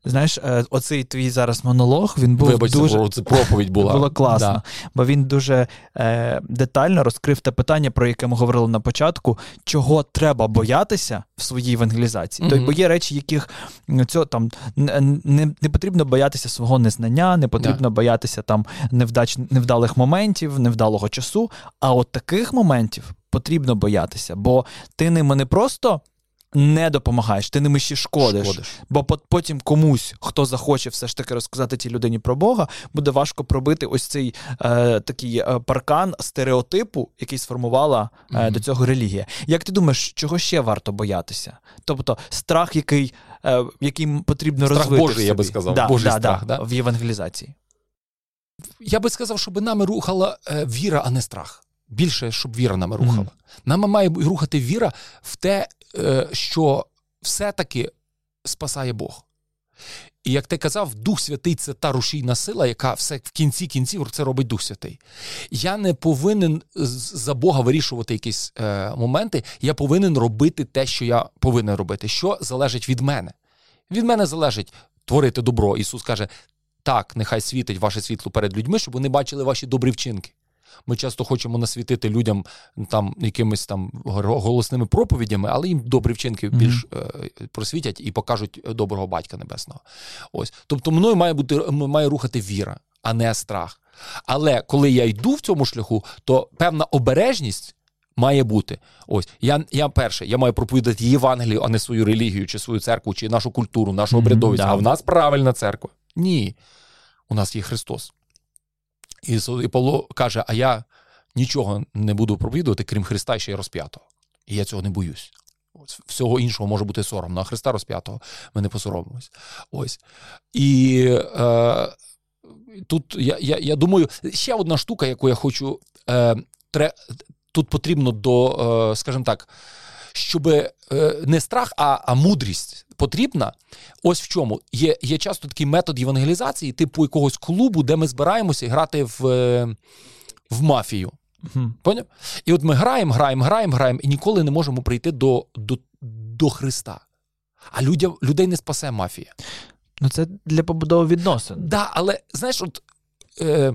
Знаєш, е, оцей твій зараз монолог він був Вибачте, дуже це проповідь була було класно, да. бо він дуже е, детально розкрив те питання, про яке ми говорили на початку, чого треба боятися в своїй евангелізації. Mm-hmm. Тобто, бо є речі, яких цього там не, не потрібно боятися свого незнання, не потрібно yeah. боятися там невдач, невдалих моментів, невдалого часу. А от таких моментів потрібно боятися, бо ти ними не просто не допомагаєш, ти ними ще шкодиш. шкодиш. Бо потім комусь, хто захоче все ж таки розказати цій людині про Бога, буде важко пробити ось цей е, такий е, паркан стереотипу, який сформувала е, mm-hmm. до цього релігія. Як ти думаєш, чого ще варто боятися? Тобто страх, який е, який потрібно страх розвити. Божий, я би сказав, да, Божий да, страх, да, в євангелізації. Я би сказав, щоб нами рухала е, віра, а не страх. Більше, щоб віра нами рухала. Mm-hmm. Нами має рухати віра в те, Е, що все-таки спасає Бог. І як ти казав, Дух Святий це та рушійна сила, яка все в кінці кінців це робить Дух Святий. Я не повинен за Бога вирішувати якісь е, моменти. Я повинен робити те, що я повинен робити, що залежить від мене. Від мене залежить творити добро. Ісус каже: так, нехай світить ваше світло перед людьми, щоб вони бачили ваші добрі вчинки. Ми часто хочемо насвітити людям там якимись там голосними проповідями, але їм добрі вчинки більш mm-hmm. просвітять і покажуть доброго батька небесного. Ось, тобто, мною має бути має рухати віра, а не страх. Але коли я йду в цьому шляху, то певна обережність. Має бути. Ось я я перше, я маю проповідати Євангелію, а не свою релігію, чи свою церкву, чи нашу культуру, нашу обрядовість. Mm-hmm, а в нас правильна церква. Ні. У нас є Христос. І Павло каже: А я нічого не буду проповідувати, крім Христа ще й розп'ятого. І я цього не боюсь. Ось, Всього іншого може бути соромно, а Христа розп'ятого ми не посоромимось. Ось. І е, тут я я, я думаю, ще одна штука, яку я хочу. Е, тре, Тут потрібно до, е, скажімо так, щоб е, не страх, а, а мудрість потрібна. Ось в чому є є часто такий метод євангелізації, типу якогось клубу, де ми збираємося грати в е, в мафію. Поняв? І от ми граємо, граємо, граємо, граємо, і ніколи не можемо прийти до до, до Христа. А людя, людей не спасе мафія. Ну, це для побудови відносин. Так, да, але знаєш, от. Е,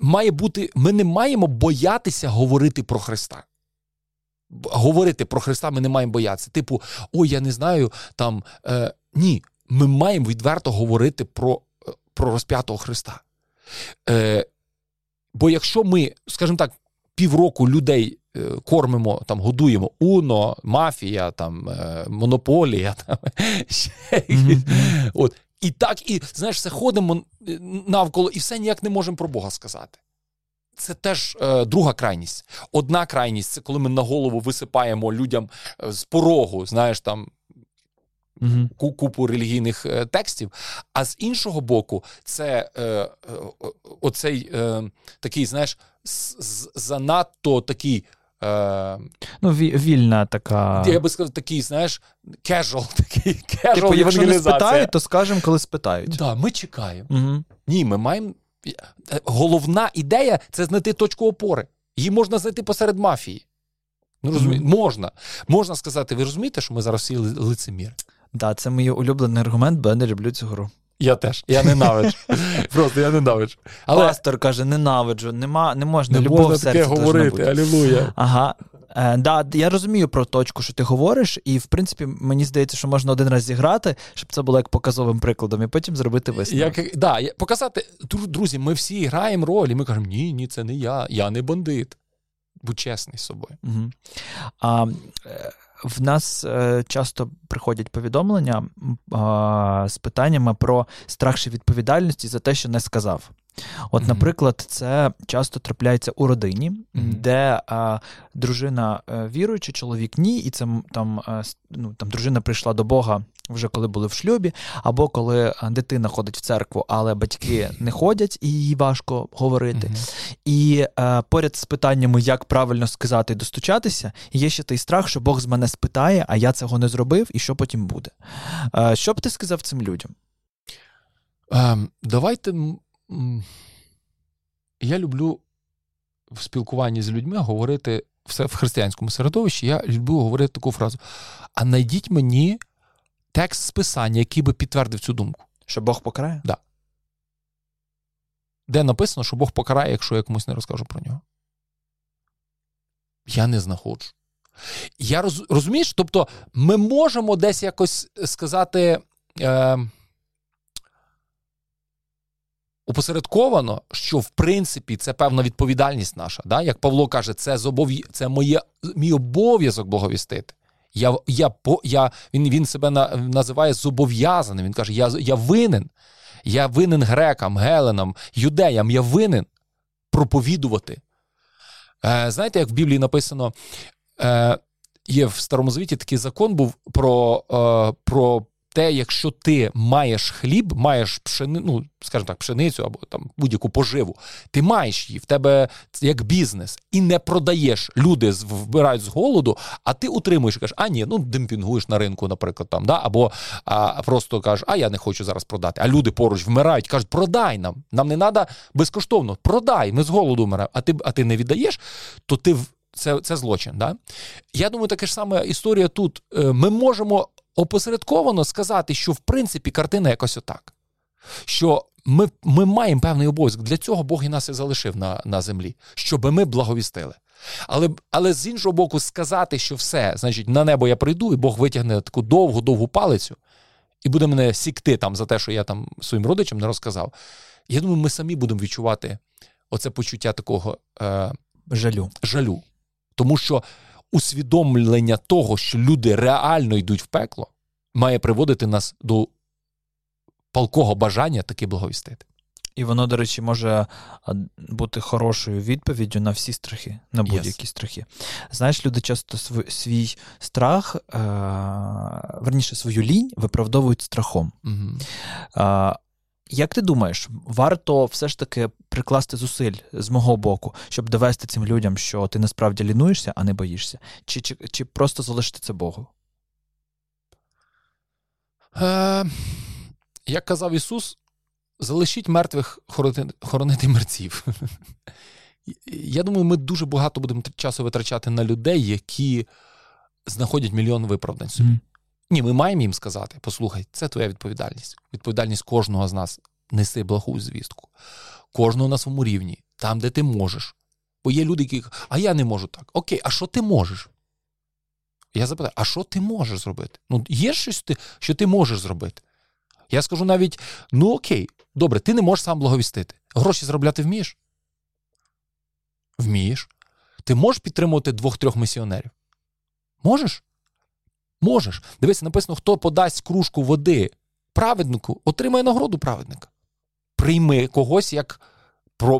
Має бути, ми не маємо боятися говорити про Христа говорити про Христа ми не маємо боятися. Типу, ой, я не знаю там. Е, Ні, ми маємо відверто говорити про е, про розп'ятого Христа. Е, Бо якщо ми, скажімо так, півроку людей е, кормимо, там, годуємо Уно, мафія, там, е, монополія, *laughs* там, mm-hmm. от, і так, і знаєш, все ходимо навколо і все ніяк не можемо про Бога сказати це теж е, друга крайність. Одна крайність це коли ми на голову висипаємо людям е, з порогу, знаєш, там. Угу. Купу релігійних е, текстів, а з іншого боку, це е, е, оцей е, такий, знаєш, занадто такий. Ну, вільна така. Я би сказав, такий, знаєш, casual, *laughs* такий casual Типу, якщо не спитають, то скажемо, коли спитають. Так, да, ми чекаємо. Угу. Ні, ми маємо головна ідея це знайти точку опори. Її можна знайти посеред мафії. Ну, розумі... mm-hmm. Можна. Можна сказати, ви розумієте, що ми зараз всі лицемір? Так, да, це мій улюблений аргумент, бо я не люблю цю гру. Я теж. Я ненавиджу. *laughs* Просто я ненавиджу. Але... Пастор каже, ненавиджу, нема, не можна не любов можна таке говорити, алілуя. Ага. Е, да, Я розумію про точку, що ти говориш, і в принципі мені здається, що можна один раз зіграти, щоб це було як показовим прикладом, і потім зробити висновок. Як, да, Показати, друзі, ми всі граємо роль, і ми кажемо, ні, ні, це не я, я не бандит. Будь чесний з собою. Угу. А, в нас е, часто приходять повідомлення е, з питаннями про страх відповідальності за те, що не сказав. От, наприклад, це часто трапляється у родині, mm-hmm. де а, дружина е, віруюча, чоловік ні, і це там а, ну, там дружина прийшла до Бога вже коли були в шлюбі, або коли дитина ходить в церкву, але батьки не ходять і їй важко говорити. Mm-hmm. І а, поряд з питаннями, як правильно сказати і достучатися, є ще той страх, що Бог з мене спитає, а я цього не зробив, і що потім буде. А, що б ти сказав цим людям? Um, давайте я люблю в спілкуванні з людьми говорити все в християнському середовищі. Я люблю говорити таку фразу: а найдіть мені текст списання, який би підтвердив цю думку. Що Бог покарає? Да. Де написано, що Бог покарає, якщо я комусь не розкажу про нього. Я не знаходжу. Я роз, розумієш, тобто ми можемо десь якось сказати е, опосередковано, що в принципі це певна відповідальність наша. Да? Як Павло каже, це зобов'я... це моє, мій обов'язок боговістити. Я, я, я, Він він себе на, називає зобов'язаним. Він каже, я, я винен. Я винен грекам, геленам, юдеям, я винен проповідувати. Е, Знаєте, як в Біблії написано, е, є в Старому Завіті такий закон був про е, про те, якщо ти маєш хліб, маєш пшени, ну, скажімо так, пшеницю або там будь-яку поживу, ти маєш її в тебе як бізнес і не продаєш. Люди вбирають з голоду, а ти утримуєш і кажеш, а ні, ну демпінгуєш на ринку, наприклад, там, да, або а, просто кажеш, а я не хочу зараз продати. А люди поруч вмирають, кажуть, продай нам. Нам не треба безкоштовно, продай, ми з голоду вмираємо, а ти а ти не віддаєш, то ти це це злочин. Да? Я думаю, така ж сама історія тут. Е, ми можемо опосередковано сказати, що в принципі картина якось отак. Що ми ми маємо певний обов'язок. Для цього Бог і нас і залишив на на землі, щоб ми благовістили. Але але з іншого боку, сказати, що все, значить, на небо я прийду, і Бог витягне таку довгу-довгу палицю і буде мене сікти там за те, що я там своїм родичам не розказав. Я думаю, ми самі будемо відчувати оце почуття такого е, жалю. жалю. Тому що усвідомлення того, що люди реально йдуть в пекло, має приводити нас до палкого бажання таки благовістити. І воно, до речі, може бути хорошою відповіддю на всі страхи, на будь-які yes. страхи. Знаєш, люди часто свій, страх, е, верніше, свою лінь виправдовують страхом. Mm-hmm. Е, як ти думаєш, варто все ж таки прикласти зусиль з мого боку, щоб довести цим людям, що ти насправді лінуєшся, а не боїшся? Чи чи, чи просто залишити це Богу? Е, Як казав Ісус, залишіть мертвих хоронити, хоронити мерців. *laughs* Я думаю, ми дуже багато будемо часу витрачати на людей, які знаходять мільйон виправдань собі. Mm. Ні, ми маємо їм сказати: послухай, це твоя відповідальність. Відповідальність кожного з нас неси благу звістку, кожного на своєму рівні, там, де ти можеш. Бо є люди, які а я не можу так. Окей, а що ти можеш? Я запитаю, а що ти можеш зробити? Ну, є щось, що ти можеш зробити? Я скажу навіть: ну окей, добре, ти не можеш сам благовістити. Гроші заробляти вмієш? Вмієш. Ти можеш підтримувати двох-трьох місіонерів? Можеш? Можеш. Дивися, написано, хто подасть кружку води праведнику, отримає нагороду праведника. Прийми когось як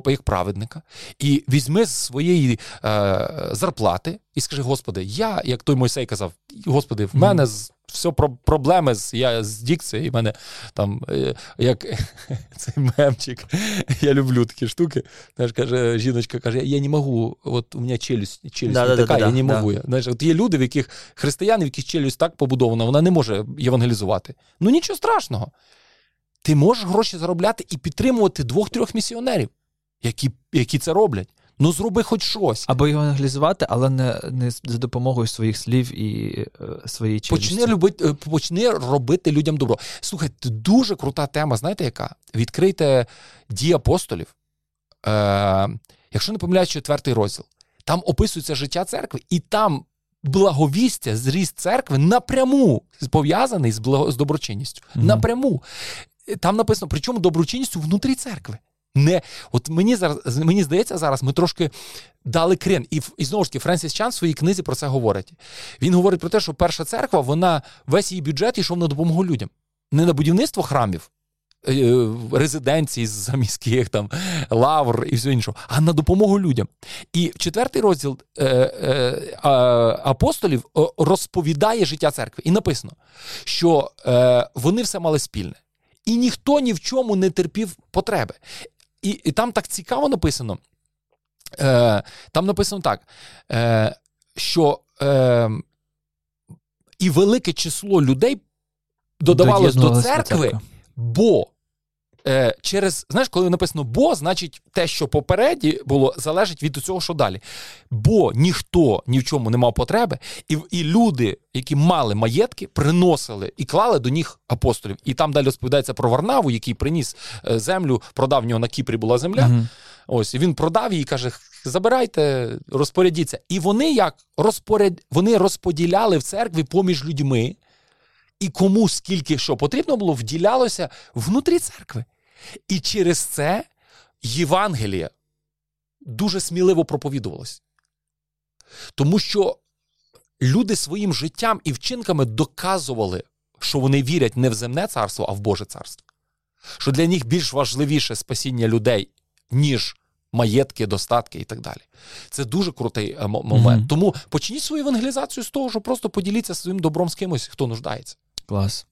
як праведника, і візьми з своєї е, зарплати і скажи: Господи, я, як той Мойсей казав, Господи, в мене mm-hmm все про проблеми з я з дікцією, і мене там е, як *laughs* цей мемчик. Я люблю такі штуки. Знаєш, каже, жіночка каже: Я не можу, от у мене челюсть, челюсть да, така, да, я не можу. Да. Знаєш, от є люди, в яких християни, в яких челюсть так побудована, вона не може євангелізувати. Ну нічого страшного. Ти можеш гроші заробляти і підтримувати двох-трьох місіонерів, які, які це роблять. Ну, зроби хоч щось. Або його аналізувати, але не не за допомогою своїх слів і е, своєї челюсті. Почни любити, е, почни робити людям добро. Слухайте, дуже крута тема. Знаєте, яка? Відкрийте дії апостолів. Е, Якщо не помиляюсь, четвертий розділ. Там описується життя церкви, і там благовістя, зріст церкви напряму пов'язаний з благо, з доброчинністю. Mm-hmm. Напряму. Там написано, причому доброчинністю внутрі церкви не от мені зараз мені здається, зараз ми трошки дали крен. І і знову ж таки, Френсіс Чан в своїй книзі про це говорить. Він говорить про те, що перша церква, вона весь її бюджет йшов на допомогу людям, не на будівництво храмів. Е, резиденцій заміських там лавр і все іншого, а на допомогу людям. І четвертий розділ е, е, апостолів розповідає життя церкви. І написано, що е, вони все мали спільне, і ніхто ні в чому не терпів потреби і і там так цікаво написано. Е, Там написано так, е, що е, і велике число людей додавалось до церкви, бо е, через знаєш, коли написано бо, значить те, що попереді було, залежить від цього, що далі. Бо ніхто ні в чому не мав потреби, і і люди, які мали маєтки, приносили і клали до них апостолів. І там далі розповідається про Варнаву, який приніс е, землю, продав в нього на Кіпрі була земля. Угу. Ось і він продав її каже: забирайте, розпорядіться. І вони як розпоряд... вони розподіляли в церкві поміж людьми і кому скільки що потрібно було, вділялося внутрі церкви. І через це Євангеліє дуже сміливо проповідувалось. Тому що люди своїм життям і вчинками доказували, що вони вірять не в земне царство, а в Боже царство. Що для них більш важливіше спасіння людей, ніж маєтки, достатки і так далі. Це дуже крутий е, момент. Mm-hmm. Тому почніть свою евангелізацію з того, що просто поділіться своїм добром з кимось, хто нуждається. Клас.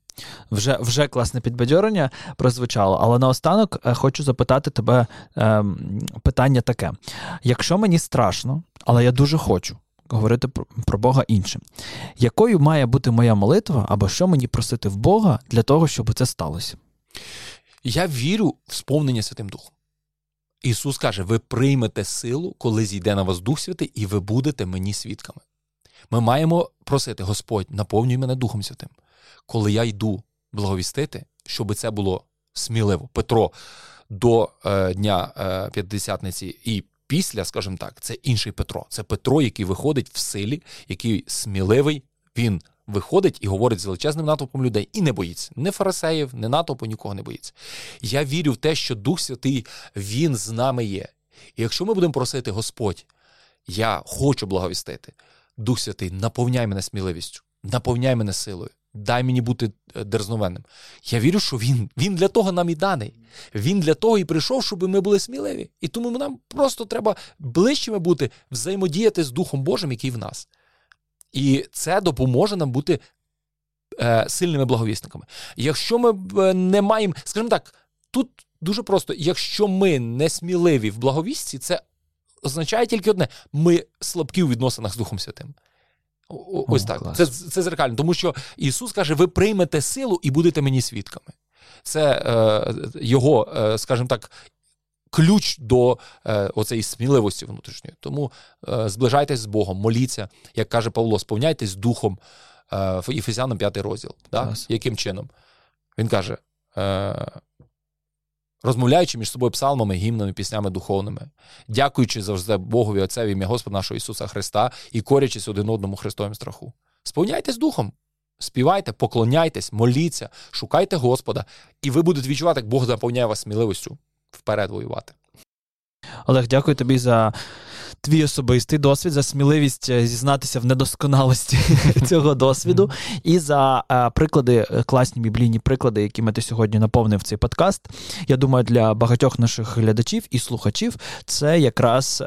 Вже вже класне підбадьорення прозвучало, але наостанок е, хочу запитати тебе е, питання таке: якщо мені страшно, але я дуже хочу говорити про, про Бога іншим, якою має бути моя молитва, або що мені просити в Бога для того, щоб це сталося? Я вірю в сповнення Святим Духом. Ісус каже: ви приймете силу, коли зійде на вас Дух Святий, і ви будете мені свідками. Ми маємо просити, Господь, наповнюй мене Духом Святим коли я йду благовістити, щоб це було сміливо. Петро до е, Дня е, П'ятдесятниці і після, скажімо так, це інший Петро. Це Петро, який виходить в силі, який сміливий. Він виходить і говорить з величезним натовпом людей і не боїться. Не фарисеїв, не натовпу, нікого не боїться. Я вірю в те, що Дух Святий Він з нами є. І якщо ми будемо просити, Господь, я хочу благовістити, Дух Святий, наповняй мене сміливістю, наповняй мене силою дай мені бути е, дерзновенним. Я вірю, що він він для того нам і даний. Він для того і прийшов, щоб ми були сміливі. І тому нам просто треба ближчими бути, взаємодіяти з Духом Божим, який в нас. І це допоможе нам бути е, сильними благовісниками. Якщо ми е, не маємо, скажімо так, тут дуже просто, якщо ми не сміливі в благовісті, це означає тільки одне: ми слабкі у відносинах з Духом Святим. Ось О, так. Це це зеркально. Тому що Ісус каже: ви приймете силу і будете мені свідками. Це е, його, е, скажімо так, ключ до е, оцеї сміливості внутрішньої. Тому е, зближайтесь з Богом, моліться, як каже Павло, сповняйтесь духом е, в 5 розділ. Да? Яким чином? Він каже: е, розмовляючи між собою псалмами, гімнами, піснями духовними, дякуючи завжди Богові Отцеві ім'я Господа нашого Ісуса Христа і корячись один одному Христовим страху. Сповняйтесь духом, співайте, поклоняйтесь, моліться, шукайте Господа, і ви будете відчувати, як Бог заповняє вас сміливістю вперед воювати. Олег, дякую тобі за твій особистий досвід, за сміливість е, зізнатися в недосконалості *laughs* цього досвіду, і за е, приклади, е, класні біблійні приклади, якими ти сьогодні наповнив цей подкаст. Я думаю, для багатьох наших глядачів і слухачів це якраз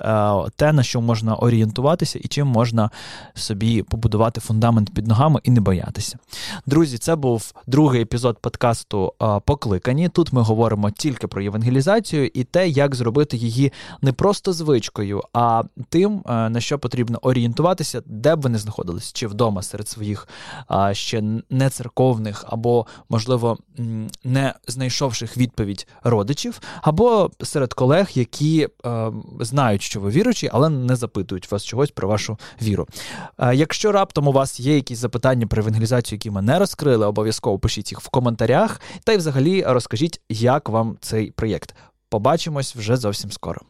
те, на що можна орієнтуватися і чим можна собі побудувати фундамент під ногами і не боятися. Друзі, це був другий епізод подкасту Покликані. Тут ми говоримо тільки про євангелізацію і те, як зробити її не просто звичкою, а тим, е, на що потрібно орієнтуватися, де б ви не знаходились, чи вдома серед своїх ще не церковних, або, можливо, не знайшовших відповідь родичів, або серед колег, які е, знають, що ви віруючі, але не запитують вас чогось про вашу віру. Е, якщо раптом у вас є якісь запитання про евангелізацію, які ми не розкрили, обов'язково пишіть їх в коментарях, та й взагалі розкажіть, як вам цей проєкт. Побачимось вже зовсім скоро.